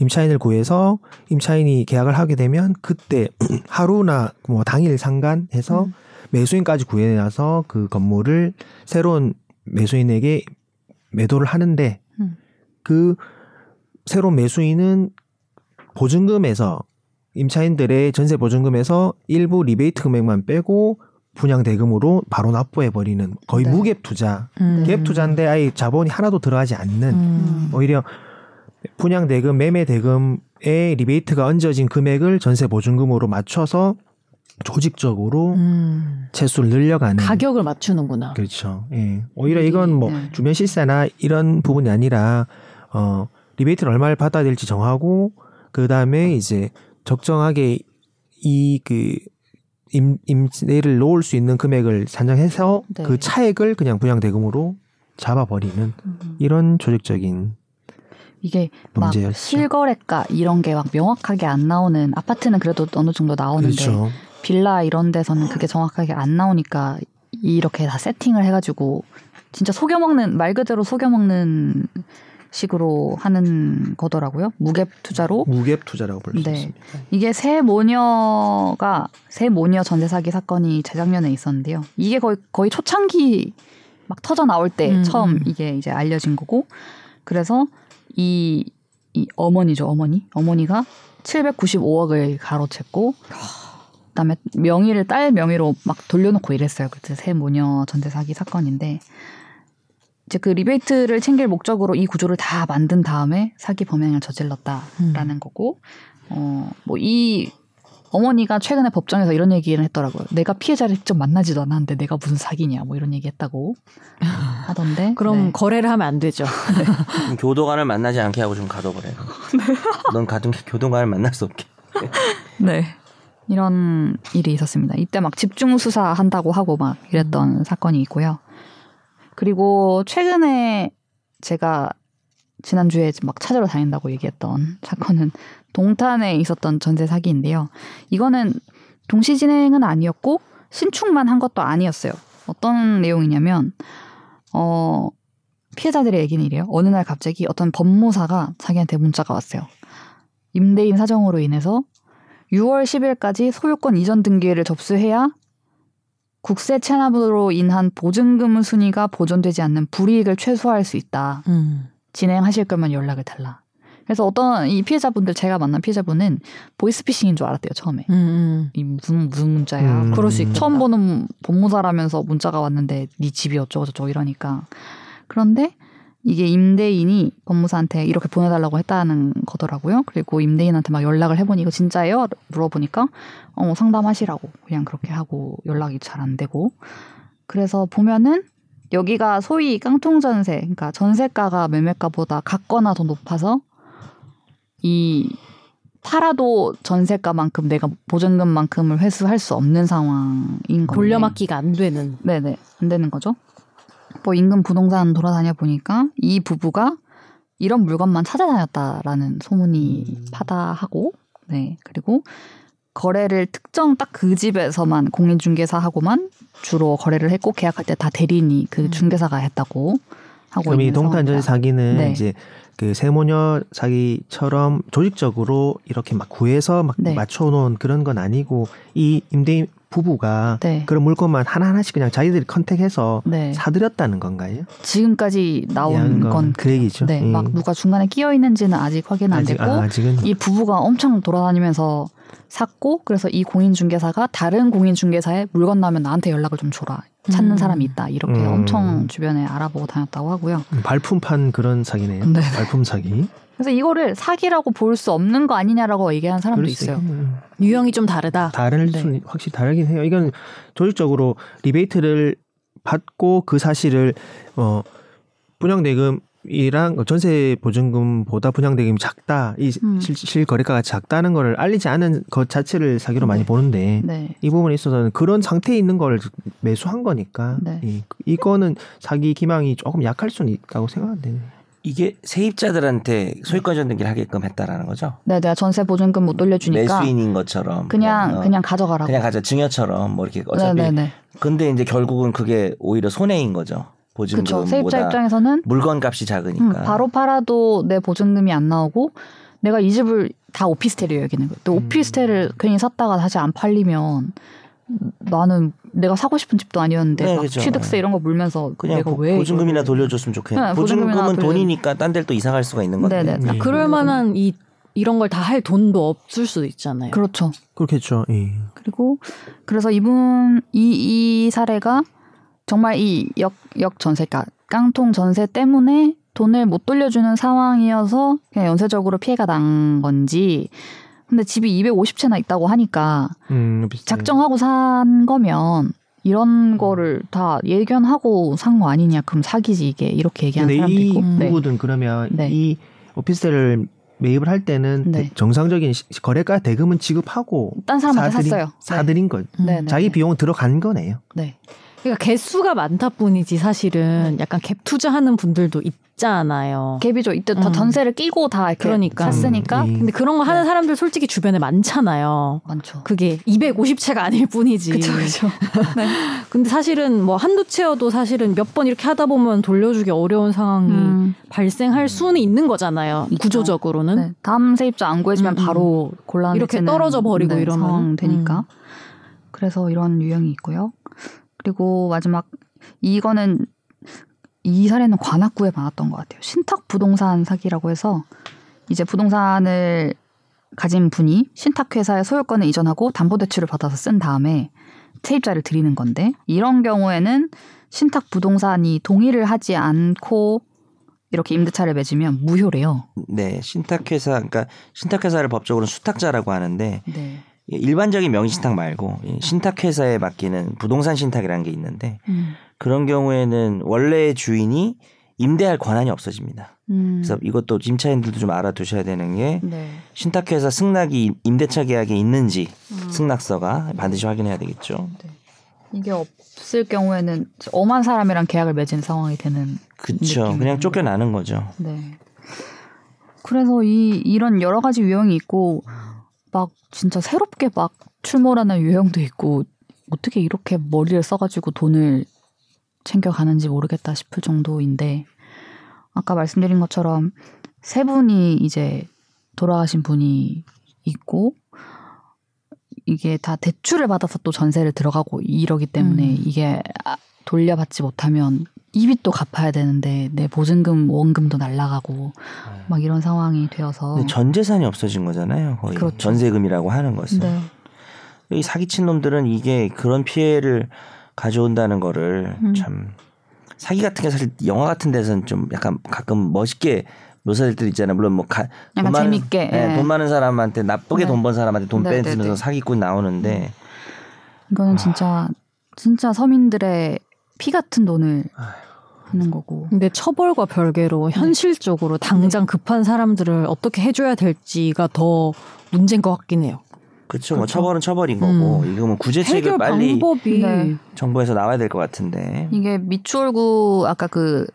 임차인을 구해서 임차인이 계약을 하게 되면 그때 하루나 뭐 당일 상간해서 음. 매수인까지 구해놔서 그 건물을 새로운 매수인에게 매도를 하는데 음. 그 새로운 매수인은 보증금에서 임차인들의 전세 보증금에서 일부 리베이트 금액만 빼고 분양 대금으로 바로 납부해 버리는 거의 네. 무갭 투자. 음. 갭 투자인데 아예 자본이 하나도 들어가지 않는 음. 오히려 분양 대금, 매매 대금에 리베이트가 얹어진 금액을 전세 보증금으로 맞춰서 조직적으로 음. 채수를 늘려가는 가격을 맞추는구나. 그렇죠. 예. 오히려 이건 뭐 네. 주변 실세나 이런 부분이 아니라 어 리베이트를 얼마를 받아야 될지 정하고 그 다음에 이제 적정하게 이 그 임대를 놓을 수 있는 금액을 산정해서 네. 그 차액을 그냥 분양 대금으로 잡아버리는 음. 이런 조직적인 이게 막 문제였죠. 실거래가 이런 게 막 명확하게 안 나오는 아파트는 그래도 어느 정도 나오는데 그렇죠. 빌라 이런 데서는 그게 정확하게 안 나오니까 이렇게 다 세팅을 해가지고 진짜 속여먹는 말 그대로 속여먹는 식으로 하는 거더라고요. 무갭 투자로 무갭 투자라고 볼수 네. 있습니다. 이게 새 모녀가 새 모녀 전세 사기 사건이 재작년에 있었는데요. 이게 거의 거의 초창기 막 터져 나올 때 음, 처음 음. 이게 이제 알려진 거고 그래서 이, 이 어머니죠 어머니 어머니가 795억을 가로챘고 그다음에 명의를 딸 명의로 막 돌려놓고 이랬어요. 그때 새 모녀 전세 사기 사건인데 이제 그 리베이트를 챙길 목적으로 이 구조를 다 만든 다음에 사기 범행을 저질렀다라는 음. 거고 어뭐이 어머니가 최근에 법정에서 이런 얘기를 했더라고요. 내가 피해자를 직접 만나지도 않았는데 내가 무슨 사기냐 뭐 이런 얘기 했다고 하던데. 그럼 네. 거래를 하면 안 되죠. 그럼 교도관을 만나지 않게 하고 좀 가둬버려요. 넌 가둔 교도관을 만날 수 없게. 네. 이런 일이 있었습니다. 이때 막 집중 수사한다고 하고 막 이랬던 사건이 있고요. 그리고 최근에 제가 지난주에 막 찾으러 다닌다고 얘기했던 사건은 동탄에 있었던 전세 사기인데요. 이거는 동시 진행은 아니었고 신축만 한 것도 아니었어요. 어떤 내용이냐면 어 피해자들의 얘기는 이래요. 어느 날 갑자기 어떤 법무사가 자기한테 문자가 왔어요. 임대인 사정으로 인해서 6월 10일까지 소유권 이전 등기를 접수해야 국세 체납으로 인한 보증금 순위가 보존되지 않는 불이익을 최소화할 수 있다. 음. 진행하실 거면 연락을 달라. 그래서 어떤 이 피해자분들 제가 만난 피해자분은 보이스피싱인 줄 알았대요 처음에. 음, 음. 이 무슨 무슨 문자야. 음. 그럴 수 있죠. 처음 보는 법무사라면서 문자가 왔는데 네 집이 어쩌고 저쩌고 이러니까 그런데 이게 임대인이 법무사한테 이렇게 보내달라고 했다는 거더라고요. 그리고 임대인한테 막 연락을 해보니 이거 진짜예요? 물어보니까 어 상담하시라고 그냥 그렇게 하고 연락이 잘 안 되고 그래서 보면은 여기가 소위 깡통 전세, 그러니까 전세가가 매매가보다 같거나 더 높아서 이 팔아도 전세가만큼 내가 보증금만큼을 회수할 수 없는 상황인 건데 돌려막기가 안 되는. 네네 안 되는 거죠. 뭐 인근 부동산 돌아다녀 보니까 이 부부가 이런 물건만 찾아다녔다라는 소문이 음. 파다하고 네 그리고 거래를 특정 딱 그 집에서만 공인중개사하고만 주로 거래를 했고 계약할 때 다 대리인이 그 음. 중개사가 했다고 하고 그럼 이 있는 동탄 전세 상황입니다. 사기는 네. 이제 그 세모녀 사기처럼 조직적으로 이렇게 막 구해서 막 네. 맞춰놓은 그런 건 아니고 이 임대인 부부가 네. 그런 물건만 하나하나씩 그냥 자기들이 컨택해서 네 사들였다는 건가요? 지금까지 나온 건 그 얘기죠. 네, 음. 막 누가 중간에 끼어 있는지는 아직 확인 안 아직, 됐고 아, 이 부부가 엄청 돌아다니면서 샀고 그래서 이 공인중개사가 다른 공인중개사에 물건 나면 나한테 연락을 좀 줘라 찾는 음. 사람이 있다 이렇게 음. 엄청 주변에 알아보고 다녔다고 하고요. 발품판 그런 사기네요. 네. 발품 사기. 그래서 이거를 사기라고 볼 수 없는 거 아니냐라고 얘기하는 사람도 있어요. 있겠네요. 유형이 좀 다르다. 다를 네. 수는 확실히 다르긴 해요. 이건 조직적으로 리베이트를 받고 그 사실을 어 분양 대금이랑 전세 보증금보다 분양 대금이 작다, 이 음. 실, 실거래가가 작다는 거를 알리지 않은 것 자체를 사기로 많이 네. 보는데 네. 이 부분에 있어서는 그런 상태에 있는 걸 매수한 거니까 네. 이, 이거는 사기 기망이 조금 약할 수는 있다고 생각하는데 이게 세입자들한테 소유권 전등기를 하게끔 했다라는 거죠. 네, 내가 전세 보증금 못 돌려주니까 매수인인 것처럼 그냥 어, 그냥 가져가라고. 그냥 가져 증여처럼 뭐 이렇게 어차피 네네네. 근데 이제 결국은 그게 오히려 손해인 거죠. 그렇죠. 세입자 보증금보다 입장에서는 물건 값이 음, 작으니까. 바로 팔아도 내 보증금이 안 나오고 내가 이 집을 다 오피스텔이에요 여기는 또 음. 오피스텔을 괜히 샀다가 다시 안 팔리면 나는 내가 사고 싶은 집도 아니었는데 네, 막 그죠. 취득세 이런 거 물면서 그냥 내가 보- 왜 보증금이나 돌려줬으면 좋겠네. 네, 보증금은 돌려- 돈이니까 딴 데를 또 이사 갈 수가 있는 건데. 네네. 예. 그럴 만한 이 이런 걸 다 할 돈도 없을 수도 있잖아요. 그렇죠. 그렇겠죠. 예. 그리고 그래서 이분 이, 이 사례가 정말 이 역 역 전세, 그러니까 깡통 전세 때문에 돈을 못 돌려주는 상황이어서 그냥 연쇄적으로 피해가 난 건지. 근데 집이 250채나 있다고 하니까 음. 작정하고 산 거면 이런 거를 다 예견하고 산 거 아니냐 그럼 사기지 이게 이렇게 얘기하는 사람도 이 있고 네. 부분은 그러면 네. 이 오피스텔을 매입을 할 때는 네. 대- 정상적인 시- 거래가 대금은 지급하고 딴 사람한테 사들인- 샀어요. 네. 사들인 거. 네, 네, 자기 네. 비용 들어간 거네요. 네. 그러니까 개수가 많다 뿐이지 사실은 약간 갭 투자하는 분들도 있잖아요. 갭이죠. 이때 다 음. 전세를 끼고 다 이렇게 그러니까. 샀으니까 음, 이- 근데 그런 거 하는 사람들 솔직히 주변에 많잖아요. 많죠. 그게 250채가 아닐 뿐이지. 그쵸 그쵸. 근데 사실은 뭐 한두 채여도 사실은 몇 번 이렇게 하다 보면 돌려주기 어려운 상황이 음. 발생할 수는 있는 거잖아요. 있죠. 구조적으로는. 네, 다음 세입자 안 구해주면 음, 음. 바로 곤란해지는 이렇게 떨어져 버리고 네, 이러면. 상황 되니까. 음. 그래서 이런 유형이 있고요. 그리고 마지막 이거는 이 사례는 관악구에 많았던 것 같아요. 신탁 부동산 사기라고 해서 이제 부동산을 가진 분이 신탁 회사에 소유권을 이전하고 담보대출을 받아서 쓴 다음에 세입자를 드리는 건데 이런 경우에는 신탁 부동산이 동의를 하지 않고 이렇게 임대차를 맺으면 무효래요. 네, 신탁회사, 그러니까 신탁회사를 법적으로 수탁자라고 하는데 네. 일반적인 명의신탁 말고 이 신탁회사에 맡기는 부동산 신탁이라는 게 있는데 음. 그런 경우에는 원래 주인이 임대할 권한이 없어집니다. 음. 그래서 이것도 임차인들도 좀 알아두셔야 되는 게 네. 신탁회사 승낙이 임대차 계약에 있는지 음. 승낙서가 반드시 확인해야 되겠죠. 이게 없을 경우에는 엄한 사람이랑 계약을 맺은 상황이 되는. 그렇죠. 그냥. 쫓겨나는 거죠. 네. 그래서 이 이런 여러 가지 유형이 있고 막 진짜 새롭게 막 출몰하는 유형도 있고 어떻게 이렇게 머리를 써가지고 돈을 챙겨가는지 모르겠다 싶을 정도인데 아까 말씀드린 것처럼 세 분이 이제 돌아가신 분이 있고 이게 다 대출을 받아서 또 전세를 들어가고 이러기 때문에 음. 이게 아, 돌려받지 못하면 이 빚 도 갚아야 되는데 내 보증금 원금도 날라가고 막 이런 상황이 되어서 전 재산이 없어진 거잖아요. 거의 그렇죠. 전세금이라고 하는 것은. 네. 이 사기친 놈들은 이게 그런 피해를 가져온다는 거를 음. 참 사기 같은 게 사실 영화 같은 데서는 좀 약간 가끔 멋있게 묘사될 때 있잖아요. 물론 뭐 가, 약간 재밌게, 예, 예. 돈 많은 사람한테 나쁘게 네. 돈번 사람한테 돈 네, 네, 빼주면서 네. 사기꾼 나오는데 이거는 진짜 진짜 서민들의 피 같은 돈을 하는 거고 근데 처벌과 별개로 현실적으로 당장 급한 사람들을 어떻게 해줘야 될지가 더 문제인 것 같긴 해요. 그렇죠. 뭐 그렇죠. 처벌은 처벌인 거고 음. 이거 뭐 구제책을 해결 빨리 방법이 네. 정부에서 나와야 될 것 같은데 이게 미추홀구 아까 그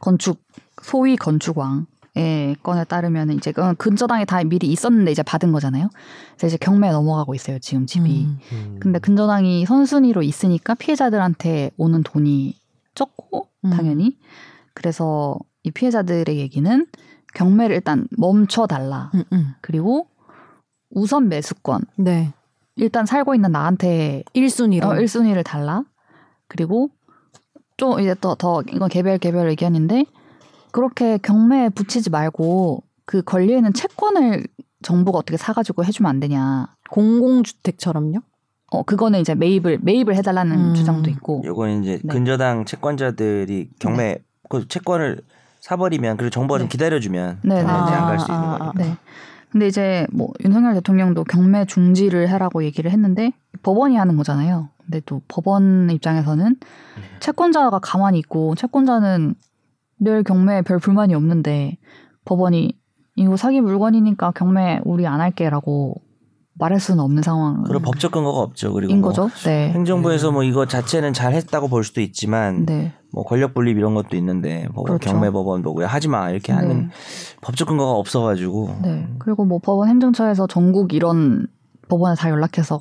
건축 소위 건축왕 의 건에 따르면 이제 그건 근저당이 다 미리 있었는데 이제 받은 거잖아요. 그래서 이제 경매에 넘어가고 있어요 지금 집이. 음. 음. 근데 근저당이 선순위로 있으니까 피해자들한테 오는 돈이 적고 음. 당연히 그래서 이 피해자들의 얘기는 경매를 일단 멈춰 달라. 음, 음. 그리고 우선 매수권 네. 일단 살고 있는 나한테 1순위로. 어, 1순위를 달라. 그리고 좀 이제 더, 더 이건 개별 개별 의견인데 그렇게 경매에 붙이지 말고 그 있는 채권을 정부가 어떻게 사가지고 해주면 안 되냐. 공공주택처럼요? 어 그거는 이제 매입을 매입을 해달라는 음. 주장도 있고. 요거는 이제 네. 근저당 채권자들이 경매 그 채권을 사버리면 그리고 정부가 좀 네. 기다려주면 네, 네, 경매 네. 안갈 수 있는 아, 아, 거니까. 네. 근데 이제 뭐 윤석열 대통령도 경매 중지를 해라고 얘기를 했는데 법원이 하는 거잖아요. 근데 또 법원 입장에서는 채권자가 가만히 있고 채권자는 늘 경매에 별 불만이 없는데 법원이 이거 사기 물건이니까 경매 우리 안 할게라고 말할 수는 없는 상황인 그런 법적 근거가 없죠. 그리고 뭐 거죠. 네. 행정부에서 뭐 이거 자체는 잘 했다고 볼 수도 있지만 네. 뭐 권력 분립 이런 것도 있는데 뭐 그렇죠. 경매법원 보고 하지 마 이렇게 하는 네. 법적 근거가 없어가지고 네. 그리고 뭐 법원 행정처에서 전국 이런 법원에 다 연락해서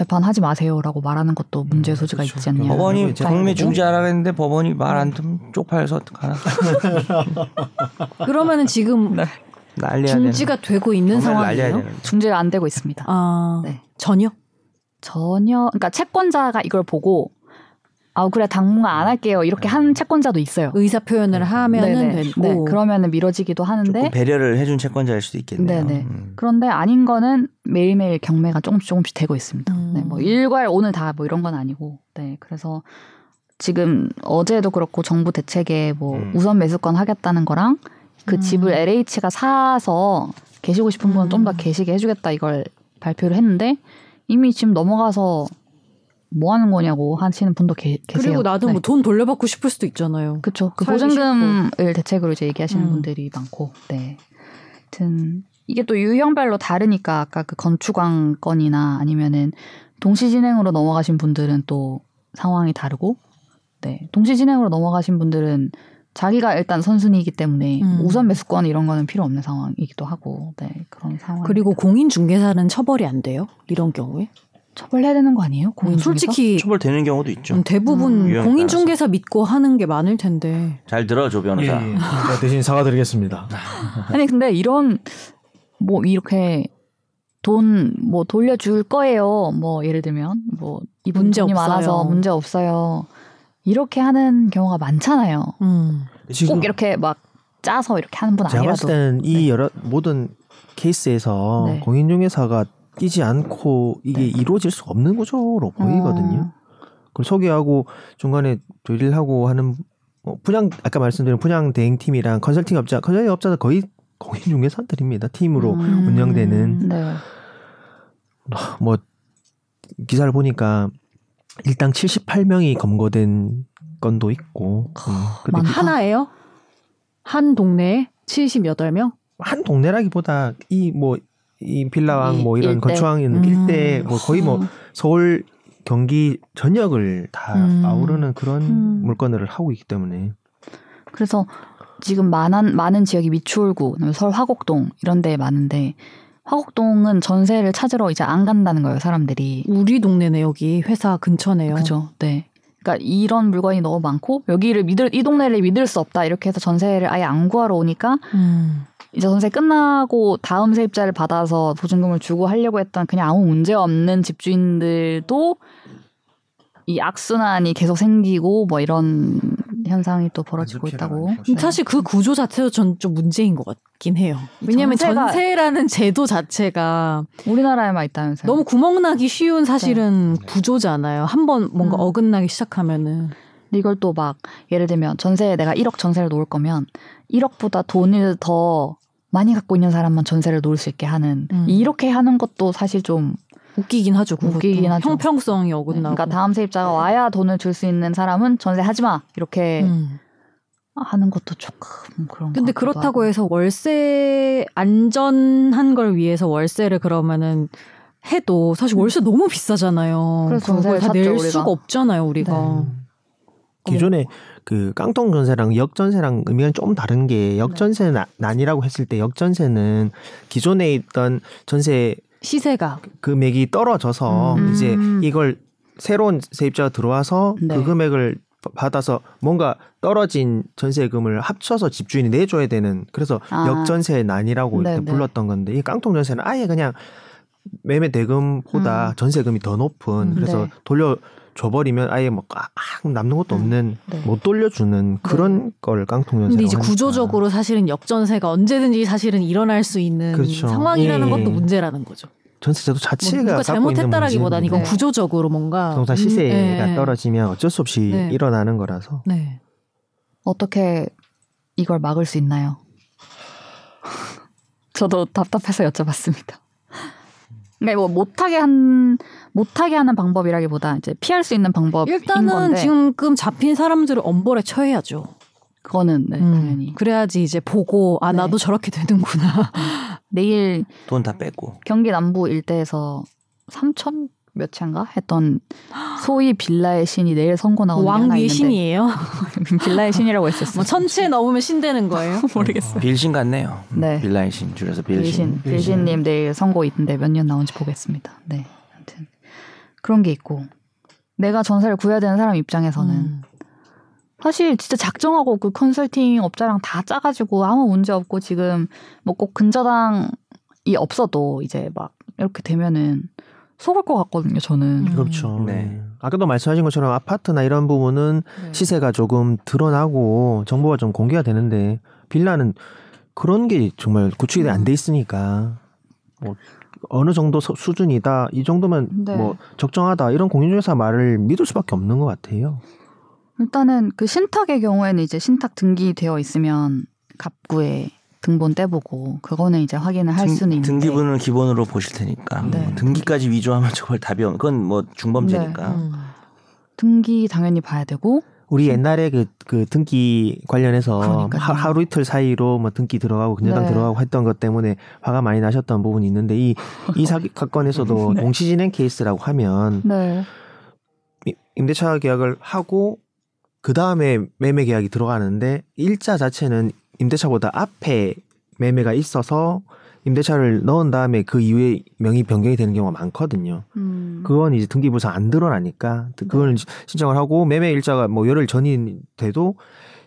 재판하지 마세요라고 말하는 것도 문제 소지가 그렇죠. 있지 않냐. 법원이 거고. 중지하라 했는데 법원이 말 안 듣면 쪽팔려서 어떡하나 그러면은 지금 네. 되는 중지가 되고 있는 상황이에요? 중재가 안 되고 있습니다. 아, 네. 전혀? 전혀 그러니까 채권자가 이걸 보고 아 그래 당분간 안 할게요 이렇게 한 채권자도 있어요. 의사 표현을 하면은 네네. 되고 네, 그러면은 미뤄지기도 하는데 조금 배려를 해준 채권자일 수도 있겠네요. 네네. 음. 그런데 아닌 거는 매일매일 경매가 조금씩 조금씩 되고 있습니다. 음. 네, 뭐 일괄 오늘 다 뭐 이런 건 아니고, 네, 그래서 지금 어제도 그렇고 정부 대책에 뭐 음. 우선 매수권 하겠다는 거랑 그 음. 집을 LH가 사서 계시고 싶은 분은 좀더 음. 계시게 해주겠다 이걸 발표를 했는데 이미 지금 넘어가서 뭐 하는 거냐고 하시는 분도 계, 계세요. 그리고 나도 네. 뭐돈 돌려받고 싶을 수도 있잖아요. 그쵸. 그 보증금을 대책으로 이제 얘기하시는 음. 분들이 많고, 네. 하여튼, 이게 또 유형별로 다르니까 아까 그 건축왕 건이나 아니면은 동시 진행으로 넘어가신 분들은 또 상황이 다르고, 네. 동시 진행으로 넘어가신 분들은 자기가 일단 선순위이기 때문에 음. 우선 매수권 이런 거는 필요 없는 상황이기도 하고, 네. 그런 상황. 그리고 공인 중개사는 처벌이 안 돼요? 이런 경우에? 처벌해야 되는 거 아니에요? 공인 중개사? 솔직히 처벌되는 경우도 있죠. 음, 대부분 음. 공인중개사 믿고 하는 게 많을 텐데. 잘 들어 조 변호사. 예, 예. 제가 대신 사과드리겠습니다. 아니 근데 이런 뭐 이렇게 돈 뭐 돌려줄 거예요. 뭐 예를 들면 뭐 이분 문제 돈이 없어요. 많아서 문제 없어요. 이렇게 하는 경우가 많잖아요. 음. 지금 꼭 이렇게 막 짜서 이렇게 하는 분 제가 봤을 아니라도 때는 이 여러 모든 케이스에서 네. 공인중개사가 뛰지 않고 이게 이루어질 수 없는 구조로 보이거든요. 어, 그걸 소개하고 중간에 조율하고 하는 뭐 분양 아까 말씀드린 분양 대행팀이랑 컨설팅 업자 컨설팅 업자는 거의 공인중개사들입니다. 팀으로 음. 운영되는 네. 뭐 기사를 보니까 일당 78명이 검거된 건도 있고 음. 많다. 하나예요? 한 동네에 78명? 한 동네라기보다 이 뭐 이 빌라왕 이뭐 이런 일대. 건축왕 음. 일대 뭐 거의 뭐 서울 경기 전역을 다 음. 아우르는 그런 음. 물건을 하고 있기 때문에 그래서 지금 많은 많은 지역이 미추홀구, 서울 화곡동 이런 데 많은데 화곡동은 전세를 찾으러 이제 안 간다는 거예요, 사람들이. 우리 동네네 여기 회사 근처네요. 그죠. 네. 그러니까 이런 물건이 너무 많고 여기를 믿을 이 동네를 믿을 수 없다 이렇게 해서 전세를 아예 안 구하러 오니까 음. 이제 전세 끝나고 다음 세입자를 받아서 보증금을 주고 하려고 했던 그냥 아무 문제 없는 집주인들도 이 악순환이 계속 생기고 뭐 이런 현상이 또 벌어지고 있다고. 네. 사실 그 구조 자체도 전 좀 문제인 것 같긴 해요. 왜냐하면 전세라는 제도 자체가 우리나라에만 있다면서요. 너무 구멍나기 쉬운 사실은 네. 구조잖아요. 한번 뭔가 음. 어긋나기 시작하면은 이걸 또 막 예를 들면 전세 내가 1억 전세를 놓을 거면 1억보다 돈을 더 많이 갖고 있는 사람만 전세를 놓을 수 있게 하는 음. 이렇게 하는 것도 사실 좀 웃기긴 하죠. 그것도. 웃기긴 하죠. 형평성이 어긋나고. 그러니까 다음 세입자가 와야 돈을 줄 수 있는 사람은 전세 하지 마 이렇게 음. 하는 것도 조금 그런. 근데 그렇다고 하고. 해서 월세 안전한 걸 위해서 월세를 그러면은 해도 사실 월세 너무 비싸잖아요. 그래서 그걸 전세를 다낼 샀죠, 우리가. 수가 없잖아요, 우리가. 네. 기존에 그 깡통 전세랑 역전세랑 의미가 조금 다른 게 역전세 나- 난이라고 했을 때 역전세는 기존에 있던 전세 시세가 금액이 떨어져서 음. 이제 이걸 새로운 세입자가 들어와서 네. 그 금액을 바- 받아서 뭔가 떨어진 전세금을 합쳐서 집주인이 내줘야 되는 그래서 아. 역전세 난이라고 이렇게 네네. 불렀던 건데 이 깡통 전세는 아예 그냥 매매 대금보다 음. 전세금이 더 높은 음, 그래서 네. 돌려 줘버리면 아예 뭐 아, 아, 남는 것도 음. 없는 네. 못 돌려주는 그런 걸 깡통 전세. 근데 이제 구조적으로 사실은 역전세가 언제든지 사실은 일어날 수 있는 그렇죠. 상황이라는 예. 것도 문제라는 거죠. 전세제도 뭐 자체가 누가 갖고 잘못했다라기보다는 이건 네. 구조적으로 뭔가 부동산 시세가 음, 예. 떨어지면 어쩔 수 없이 네. 일어나는 거라서 네. 어떻게 이걸 막을 수 있나요? 저도 답답해서 여쭤봤습니다. 그러니까 뭐 못하게 한 못하게 하는 방법이라기보다 이제 피할 수 있는 방법인 일단은 건데 지금 잡힌 사람들을 엄벌에 처해야죠. 그거는 네, 음, 당연히 그래야지 이제 보고 아 네. 나도 저렇게 되는구나. 내일 돈다 뺐고. 경기 남부 일대에서 3천 몇 채인가 했던 소위 빌라의 신이 내일 선고 나오는 게왕 하나 위의 있는데 신이에요. 빌라의 신이라고 했었어요. 뭐 천체 넘으면 신 되는 거예요. 모르겠어요. 빌신 같네요. 네. 빌라의 신 줄여서 빌신. 빌신 빌신 님 내일 선고 있는데 몇 년 나온지 보겠습니다. 네, 아무튼 그런 게 있고 내가 전세를 구해야 되는 사람 입장에서는 음. 사실 진짜 작정하고 그 컨설팅 업자랑 다 짜가지고 아무 문제 없고 지금 뭐 꼭 근저당이 없어도 이제 막 이렇게 되면은 속을 것 같거든요. 저는. 음. 그렇죠. 네. 네. 아까도 말씀하신 것처럼 아파트나 이런 부분은 네. 시세가 조금 드러나고 정보가 좀 공개가 되는데 빌라는 그런 게 정말 구축이 안 돼 있으니까 뭐 어느 정도 서- 수준이다 이 정도면 네. 뭐 적정하다 이런 공인중개사 말을 믿을 수밖에 없는 것 같아요. 일단은 그 신탁의 경우에는 이제 신탁 등기되어 있으면 갑구에 등본 떼보고 그거는 이제 확인을 할 등- 수는 있는데 등기부는 기본으로 보실 테니까 네. 뭐 등기까지 위조하면 정말 답이 없. 그건 뭐 중범죄니까. 음. 등기 당연히 봐야 되고 우리 옛날에 그, 그 등기 관련해서 그러니까요. 하, 하루 이틀 사이로 뭐 등기 들어가고 근저당 네. 들어가고 했던 것 때문에 화가 많이 나셨던 부분이 있는데 이, 이 사기 사건에서도 네. 공시진행 케이스라고 하면 네. 이- 임대차 계약을 하고 그 다음에 매매 계약이 들어가는데 일자 자체는 임대차보다 앞에 매매가 있어서 임대차를 넣은 다음에 그 이후에 명의 변경이 되는 경우가 많거든요. 음. 그건 이제 등기부상 안 드러나니까 그걸 신청을 하고 매매 일자가 뭐 열흘 전이 돼도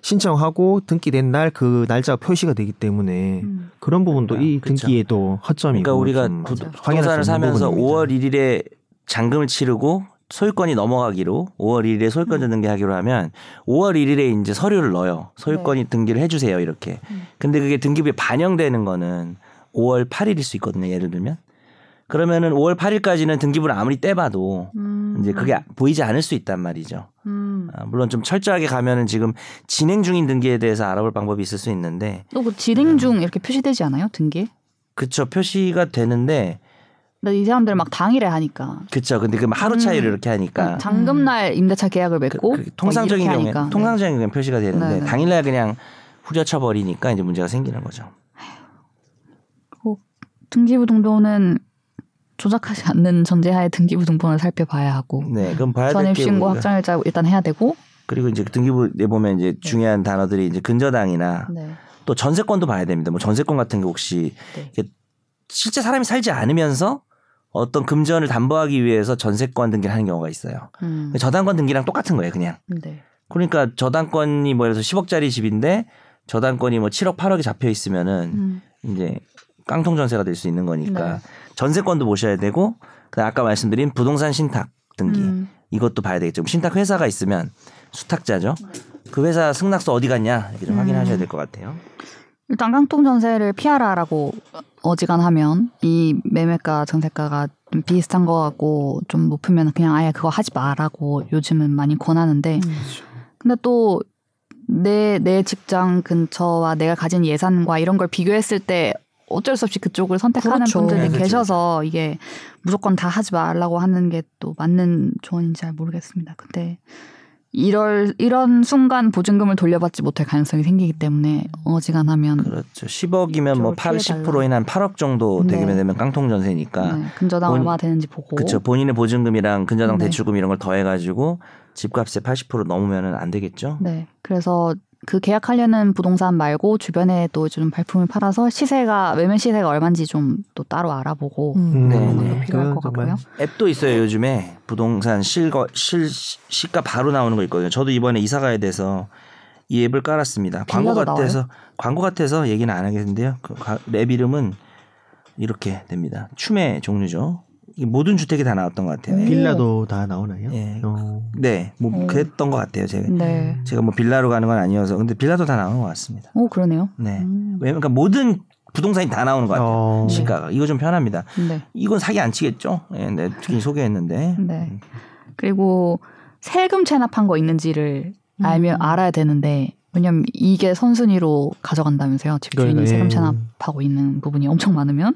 신청하고 등기된 날 그 날짜가 표시가 되기 때문에 음. 그런 부분도 이 그렇죠. 등기에도 허점이고 그러니까 우리가 부. 부동산을 사면서 부분입니다. 5월 1일에 잔금을 치르고 소유권이 넘어가기로 5월 1일에 소유권 음. 등기하기로 하면 5월 1일에 이제 서류를 넣어요. 소유권이 등기를 해주세요 이렇게. 네. 음. 근데 그게 등기부에 반영되는 거는 5월 8일일 수 있거든요. 예를 들면. 그러면은 5월 8일까지는 등기부를 아무리 떼봐도 음. 이제 그게 보이지 않을 수 있단 말이죠. 음. 아, 물론 좀 철저하게 가면은 지금 진행 중인 등기에 대해서 알아볼 방법이 있을 수 있는데 또 그 진행 중 이렇게 표시되지 않아요? 등기? 그쵸 표시가 되는데 이 사람들 막 당일에 하니까 그쵸 근데 그 하루 차이를 음. 이렇게 하니까 잔금날 임대차 계약을 그- 맺고 그 통상적인 막 경우에 하니까. 통상적인 경우에 표시가 되는데 네, 네. 당일날 그냥 후려쳐 버리니까 이제 문제가 생기는 거죠. 등기부 등본은 조작하지 않는 전제하에 등기부 등본을 살펴봐야 하고 네, 그럼 봐야 전입 될게 신고 확정일자 일단 해야 되고 그리고 이제 등기부에 보면 이제 중요한 단어들이 이제 근저당이나 네. 또 전세권도 봐야 됩니다. 뭐 전세권 같은 게 혹시 네. 이게 실제 사람이 살지 않으면서 어떤 금전을 담보하기 위해서 전세권 등기를 하는 경우가 있어요. 음. 저당권 등기랑 똑같은 거예요, 그냥. 네. 그러니까 저당권이 뭐 예를 들어서 10억짜리 집인데 저당권이 뭐 7억, 8억이 잡혀 있으면은 음. 이제 깡통 전세가 될 수 있는 거니까 네. 전세권도 보셔야 되고 그다음 아까 말씀드린 부동산 신탁 등기 음. 이것도 봐야 되겠죠. 신탁 회사가 있으면 수탁자죠. 그 회사 승낙서 어디 갔냐 이렇게 좀 음. 확인하셔야 될 것 같아요. 일단 깡통 전세를 피하라라고 어지간하면 이 매매가 전세가가 좀 비슷한 거 같고 좀 높으면 그냥 아예 그거 하지 마라고 요즘은 많이 권하는데 음. 근데 또 내 내 직장 근처와 내가 가진 예산과 이런 걸 비교했을 때 어쩔 수 없이 그쪽을 선택하는 그렇죠. 분들이 네, 그렇죠. 계셔서 이게 무조건 다 하지 말라고 하는 게 또 맞는 조언인지 잘 모르겠습니다. 근데 이럴 이런 순간 보증금을 돌려받지 못할 가능성이 생기기 때문에 어지간하면 그렇죠. 10억이면 뭐 8, 피해달라. 10%인 한 8억 정도 되게 네. 되면 깡통 전세니까 네, 근저당 본- 얼마 되는지 보고 그렇죠. 본인의 보증금이랑 근저당 네. 대출금 이런 걸 더해가지고 집값의 80% 넘으면은 안 되겠죠. 네. 그래서 그 계약하려는 부동산 말고 주변에 또 좀 발품을 팔아서 시세가 매매 시세가 얼마인지 좀 또 따로 알아보고 음. 네, 그런 네. 것도 필요할 그건 것 같고요. 앱도 있어요 요즘에 부동산 실거 실 시가 바로 나오는 거 있거든요. 저도 이번에 이사 가야 돼서 이 앱을 깔았습니다. 광고 같아서 광고 같아서 얘기는 안 하겠는데요. 그 가- 앱 이름은 이렇게 됩니다. 춤의 종류죠. 이 모든 주택이 다 나왔던 것 같아요. 음. 빌라도 다 나오나요? 예. 어. 네, 뭐 오. 그랬던 것 같아요. 제가 네. 제가 뭐 빌라로 가는 건 아니어서 근데 빌라도 다 나오는 것 같습니다. 오 그러네요. 네, 음. 왜냐면 그러니까 모든 부동산이 다 나오는 것 같아요. 어. 시가가 이거 좀 편합니다. 네. 이건 사기 안 치겠죠? 예, 네, 특히 소개했는데. 네. 그리고 세금 체납한 거 있는지를 알면 음. 알아야 되는데 왜냐면 이게 선순위로 가져간다면서요. 집주인이 그러니까, 세금 예. 체납하고 있는 부분이 엄청 많으면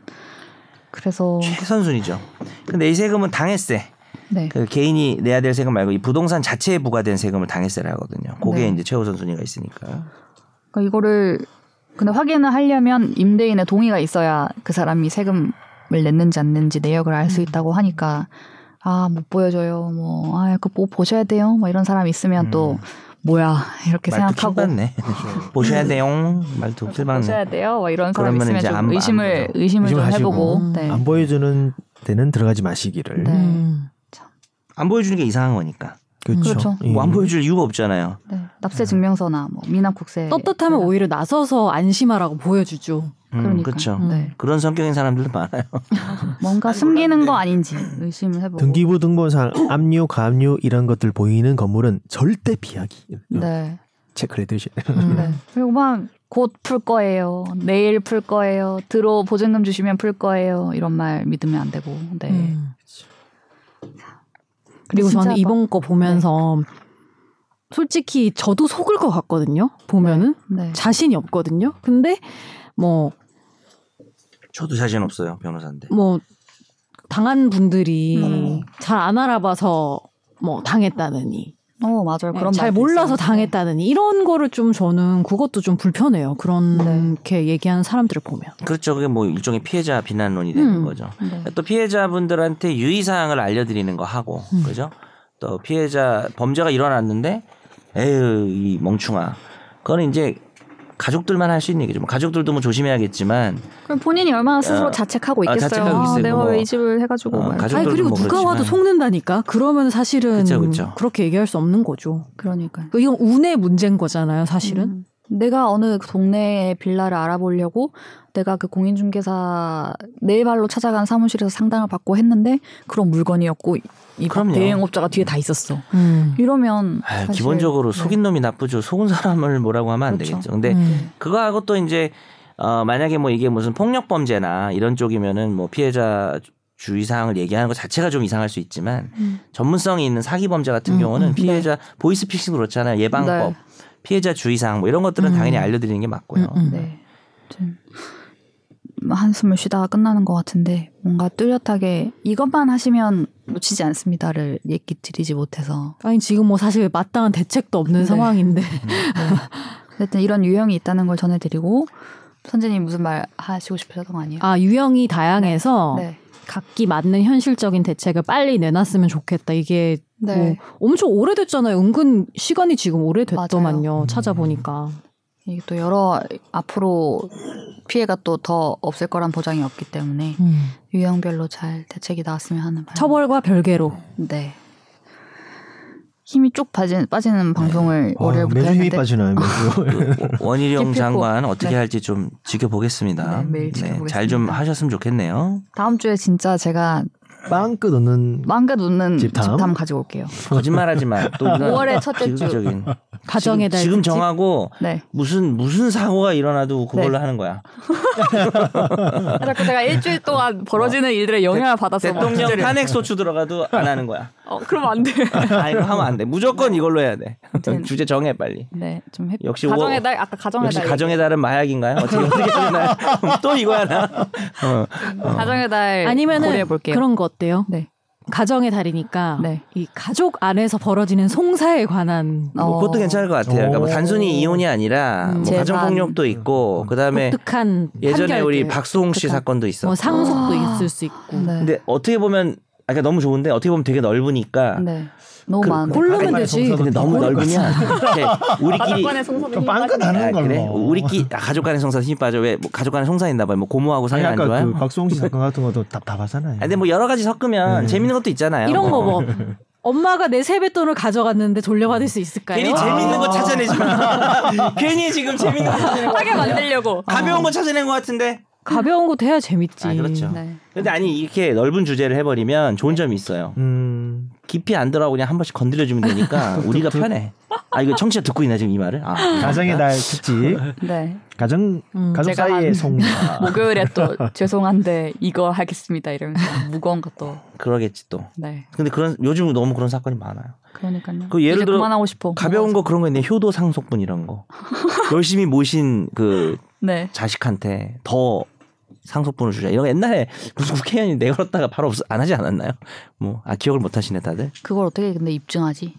그래서 최선순위죠. 근데 이 세금은 당해세. 네. 그 개인이 내야 될 세금 말고 이 부동산 자체에 부과된 세금을 당해세를 하거든요. 그게 네. 이제 최우선 순위가 있으니까. 그러니까 이거를 근데 확인을 하려면 임대인의 동의가 있어야 그 사람이 세금을 냈는지 안 냈는지 내역을 알수 음. 있다고 하니까 아 못 보여줘요 뭐아 그거 뭐 보셔야 돼요 뭐 이런 사람이 있으면 또 음. 뭐야 이렇게 생각하고 킹받네. 보셔야 돼요. 말도 킬받네. 보셔야 돼요 뭐 이런 사람 있으면 좀안 봐, 안 의심을. 의심을 좀. 해보고 음. 네. 안 보여주는 데는 들어가지 마시기를. 네. 음. 안 보여주는 게 이상한 거니까. 그렇죠. 그렇죠. 예. 뭐안 보여줄 이유가 없잖아요. 네. 납세 증명서나 뭐 미납 국세 떳떳하면 오히려 나서서 안심하라고 보여주죠. 음. 그렇죠. 네. 그런 성격인 사람들도 많아요. 뭔가 숨기는 거 아닌지 의심을 해보고. 등기부 등본상 압류, 가압류 이런 것들 보이는 건물은 절대 피하기. 네. 체크를 해두시. 네. 그리고 막 곧 풀 거예요. 내일 풀 거예요. 들어 보증금 주시면 풀 거예요. 이런 말 믿으면 안 되고. 네. 음. 그리고 저는 막- 이번 거 보면서 솔직히 저도 속을 것 같거든요. 보면은 네. 자신이 없거든요. 근데 뭐 저도 자신 없어요 변호사인데. 뭐 당한 분들이 음. 잘안 알아봐서 뭐 당했다느니 어 맞아요. 그런 잘 말도 몰라서 있어요. 당했다느니 이런 거를 좀 저는 그것도 좀 불편해요. 그렇게 얘기하는 사람들을 보면. 그렇죠. 그게 뭐 일종의 피해자 비난론이 되는 음. 거죠. 네. 또 피해자분들한테 유의사항을 알려드리는 거 하고 음. 그죠? 또 피해자 범죄가 일어났는데 에휴 이 멍충아 그거는 이제 가족들만 할 수 있는 얘기죠. 뭐 가족들도 뭐 조심해야겠지만 그럼 본인이 얼마나 스스로 어. 자책하고 아, 있겠어요. 자책하고 있어요. 내가 뭐. 왜 이 집을 해가지고 어, 말. 가족- 아니 그리고 뭐 누가 그렇지만. 와도 속는다니까. 그러면 사실은 그쵸, 그쵸. 그렇게 얘기할 수 없는 거죠. 그러니까. 그 이건 운의 문제인 거잖아요, 사실은. 음. 내가 어느 동네에 빌라를 알아보려고 내가 그 공인중개사 네 발로 찾아간 사무실에서 상담을 받고 했는데 그런 물건이었고 이. 대행업자가 뒤에 다 있었어. 음. 이러면 아유, 사실- 기본적으로 네. 속인 놈이 나쁘죠. 속은 사람을 뭐라고 하면 안 그렇죠. 되겠죠. 근데 음. 그거하고 또 이제 어 만약에 뭐 이게 무슨 폭력 범죄나 이런 쪽이면은 뭐 피해자 주의사항을 얘기하는 것 자체가 좀 이상할 수 있지만 음. 전문성이 있는 사기 범죄 같은 음, 경우는 음, 피해자 보이스피싱도 그렇잖아요. 예방법, 네. 피해자 주의사항 뭐 이런 것들은 음. 당연히 알려드리는 게 맞고요. 음, 음. 네. 좀 한숨을 쉬다가 끝나는 것 같은데 뭔가 뚜렷하게 이것만 하시면 놓치지 않습니다를 얘기 드리지 못해서 아니 지금 뭐 사실 마땅한 대책도 없는 네. 상황인데. 어쨌든 이런 유형이 있다는 걸 전해드리고 선재님 무슨 말 하시고 싶으셨던 거 아니에요? 아 유형이 다양해서 네. 각기 맞는 현실적인 대책을 빨리 내놨으면 좋겠다. 이게 네. 뭐 엄청 오래됐잖아요. 은근 시간이 지금 오래됐더만요. 맞아요. 찾아보니까. 이게 또 여러 앞으로 피해가 또 더 없을 거란 보장이 없기 때문에 음. 유형별로 잘 대책이 나왔으면 하는 바람. 처벌과 별개로. 네. 힘이 쭉 빠진, 빠지는 방송을 와, 월요일부터 매주 힘이 빠지나요. 그 원희룡. 장관 어떻게 네. 할지 좀 지켜보겠습니다. 네, 매일 지켜보겠습니다. 잘좀 하셨으면 좋겠네요. 다음 주에 진짜 제가 빵끝 없는 망긋 웃는 집탐? 집탐, 가지고 올게요. 거짓말하지 마. 또 이건 5월의 첫째 주. 가정의 지금, 달 지금? 정하고 네. 무슨 무슨 사고가 일어나도 그걸로 네. 하는 거야. 아, 자꾸 제가 일주일 동안 벌어지는 일들에 영향을 받아서 막 대통령 탄핵 소추 들어가도 안 하는 거야. 어, 그러면 안 돼. 아 이거 하면 안 돼. 무조건 이걸로 해야 돼. 아무튼. 주제 정해 빨리. 네, 좀 해. 역시 가정의 오- 달 아까 가정의 역시 달 가정의 달은 마약인가요? 어떻게 어떻게 되나요? 또 이거야 나. 어. 얘기- 가정의 달 아니면은 고려해 볼게요. 그런 거 어때요? 네. 가정의 달이니까 네. 이 가족 안에서 벌어지는 송사에 관한 뭐 어. 그것도 괜찮을 것 같아요. 그러니까 뭐 오. 단순히 이혼이 아니라 음. 뭐. 가정 폭력도 있고 그다음에 독특한 예전에 판결들. 우리 박수홍 씨 독특한 사건도 있었고. 뭐 상속도 아. 있을 수 있고 네. 근데 어떻게 보면 아 그러니까 너무 좋은데 어떻게 보면 되게 넓으니까 네. 너무 그- 많은데. 가족간의 되지. 근데 너무 다 넓으면 이렇게 우리끼리 좀 빵긋 아, 그래? 걸로. 우리끼리 아, 가족 간의 송사 힘 빠져 왜 뭐 가족 간의 송사 있나 봐요. 뭐 고모하고 사이 안 좋아요? 그 박수홍 씨 사건 같은 것도 다, 다 봤잖아요. 아, 근데 뭐 여러 가지 섞으면 네. 재밌는 것도 있잖아요. 이런 거 뭐 엄마가 내 세뱃돈을 가져갔는데 돌려받을 수 있을까요? 괜히 재밌는 거 찾아내지 마. 괜히 지금 재밌는 거 찾아내는 거 하게 만들려고. 가벼운 거 찾아낸 것 같은데. 가벼운 것도 해야 재밌지. 아, 그렇죠. 네. 근데 아니 이렇게 넓은 주제를 해버리면 좋은 점이 있어요. 음, 깊이 안 들어가고 그냥 한 번씩 건드려주면 되니까 우리가 편해. 아 이거 청취자 듣고 있나 지금 이 말을? 아, 가정의 달 특집. 네. 가정 음, 가족 제가 사이의 한- 송사. 목요일에 또 죄송한데 이거 하겠습니다 이러면서 무거운 것도 그러겠지 또. 네. 근데 그런 요즘 너무 그런 사건이 많아요. 그러니까요. 그 예를 들어 그만하고 싶어. 가벼운 거 그런 거 있네. 효도 상속분 이런 거. 열심히 모신 그 네. 자식한테 더 상속분을 주자. 이런 거 옛날에 무슨 국회의원이 내걸었다가 바로 없, 안 하지 않았나요? 뭐, 아, 기억을 못 하시네, 다들? 그걸 어떻게 근데 입증하지?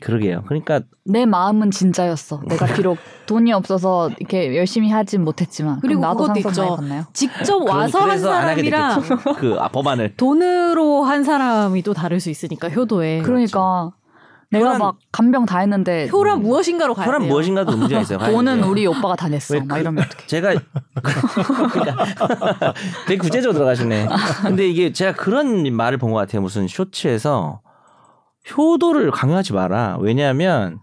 그러게요. 그러니까 내 마음은 진짜였어. 내가 비록 돈이 없어서 이렇게 열심히 하진 못했지만 그리고 나도 그것도 있죠. 직접 와서 한 사람이랑. 그 아, 법안을. 돈으로 한 사람이 또 다를 수 있으니까 효도에 그러니까 내가 효란- 막 간병 다 했는데 효란 무엇인가도 가야 혈압 돼요. 무엇인가도 문제가 있어요. 돈은. 우리 오빠가 다 냈어. 왜막 그- 이러면 어떡해. 제가 그러니까 되게 구체적으로 들어가시네. 근데 이게 제가 그런 말을 본 것 같아요. 무슨 쇼츠에서 효도를 강요하지 마라. 왜냐하면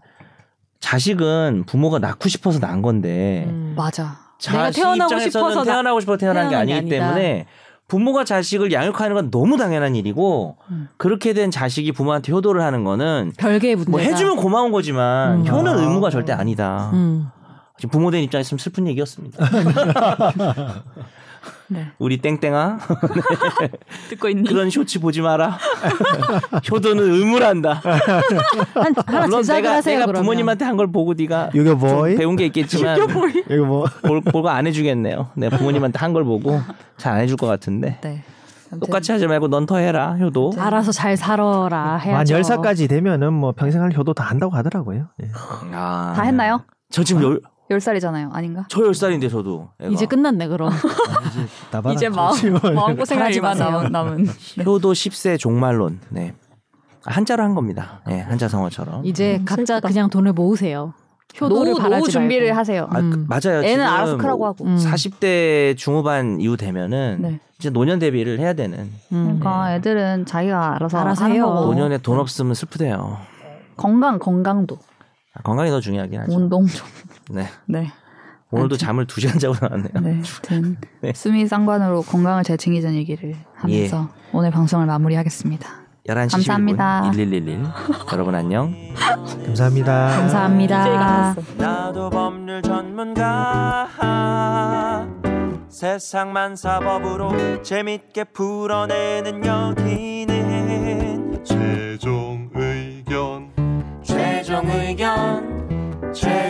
자식은 부모가 낳고 싶어서 낳은 건데 음. 맞아. 내가 자식 태어나고 입장에서는 싶어서 나- 태어나고 싶어 태어난 게 아니기 아니다. 때문에 부모가 자식을 양육하는 건 너무 당연한 일이고 음. 그렇게 된 자식이 부모한테 효도를 하는 거는 별개의 문제다. 뭐 해주면 고마운 거지만 음. 효는 아. 의무가 절대 아니다. 음. 지금 부모 된 입장에서는 슬픈 얘기였습니다. 네. 우리 땡땡아 듣고 있니? 그런 쇼츠 보지 마라. 효도는 의무란다. 한, 하나 물론 내가 하세요. 내가 그러면. 부모님한테 한 걸 보고 네가 이거 좀 뭐이? 배운 게 있겠지만 이거 뭐? 볼, 볼거 안 해주겠네요. 내가 부모님한테 한 걸 보고 잘 안 해줄 것 같은데 네. 똑같이 하지 말고 넌 더 해라 효도. 알아서 잘 살아라 만 해야죠. 열살까지 되면은 뭐 평생 할 효도 다 한다고 하더라고요. 예. 아. 다 했나요? 저 지금 열, 열 살이잖아요. 아닌가? 저 10살인데 저도 애가. 이제 끝났네 그럼. 이제 마음 마음 고생할 바라지 일만 마세요. 남은 남은. 효도 10세 종말론. 네. 한자로 한 겁니다. 네, 한자 성어처럼. 이제 음, 각자 슬프다. 그냥 돈을 모으세요. 효도를 노후 바라지 노후 준비를 말고. 하세요. 아, 음. 그, 맞아요. 애는 알아서 크라고 하고. 음. 40대 중후반 이후 되면은 네. 이제 노년 대비를 해야 되는. 음. 그러니까 애들은 자기가 알아서 알아서 하는 해요. 거고. 노년에 돈 없으면 슬프대요. 건강 건강도 아, 건강이 더 중요하긴 하죠. 운동 좀. 네. 네. 오늘도. 잠을 2시간 자고 나왔네요. 네. 아무튼 네. 수미 쌍관으로 건강을 잘 챙기자는 얘기를 하면서 오늘 방송을 마무리하겠습니다. 11시 감사합니다. 11분 1111. 여러분 안녕. 감사합니다. 감사합니다. 나도 법률 전문가 세상만 사법으로 재밌게 풀어내는 여기는 최종 의견 최종 의견 최종 의견 최종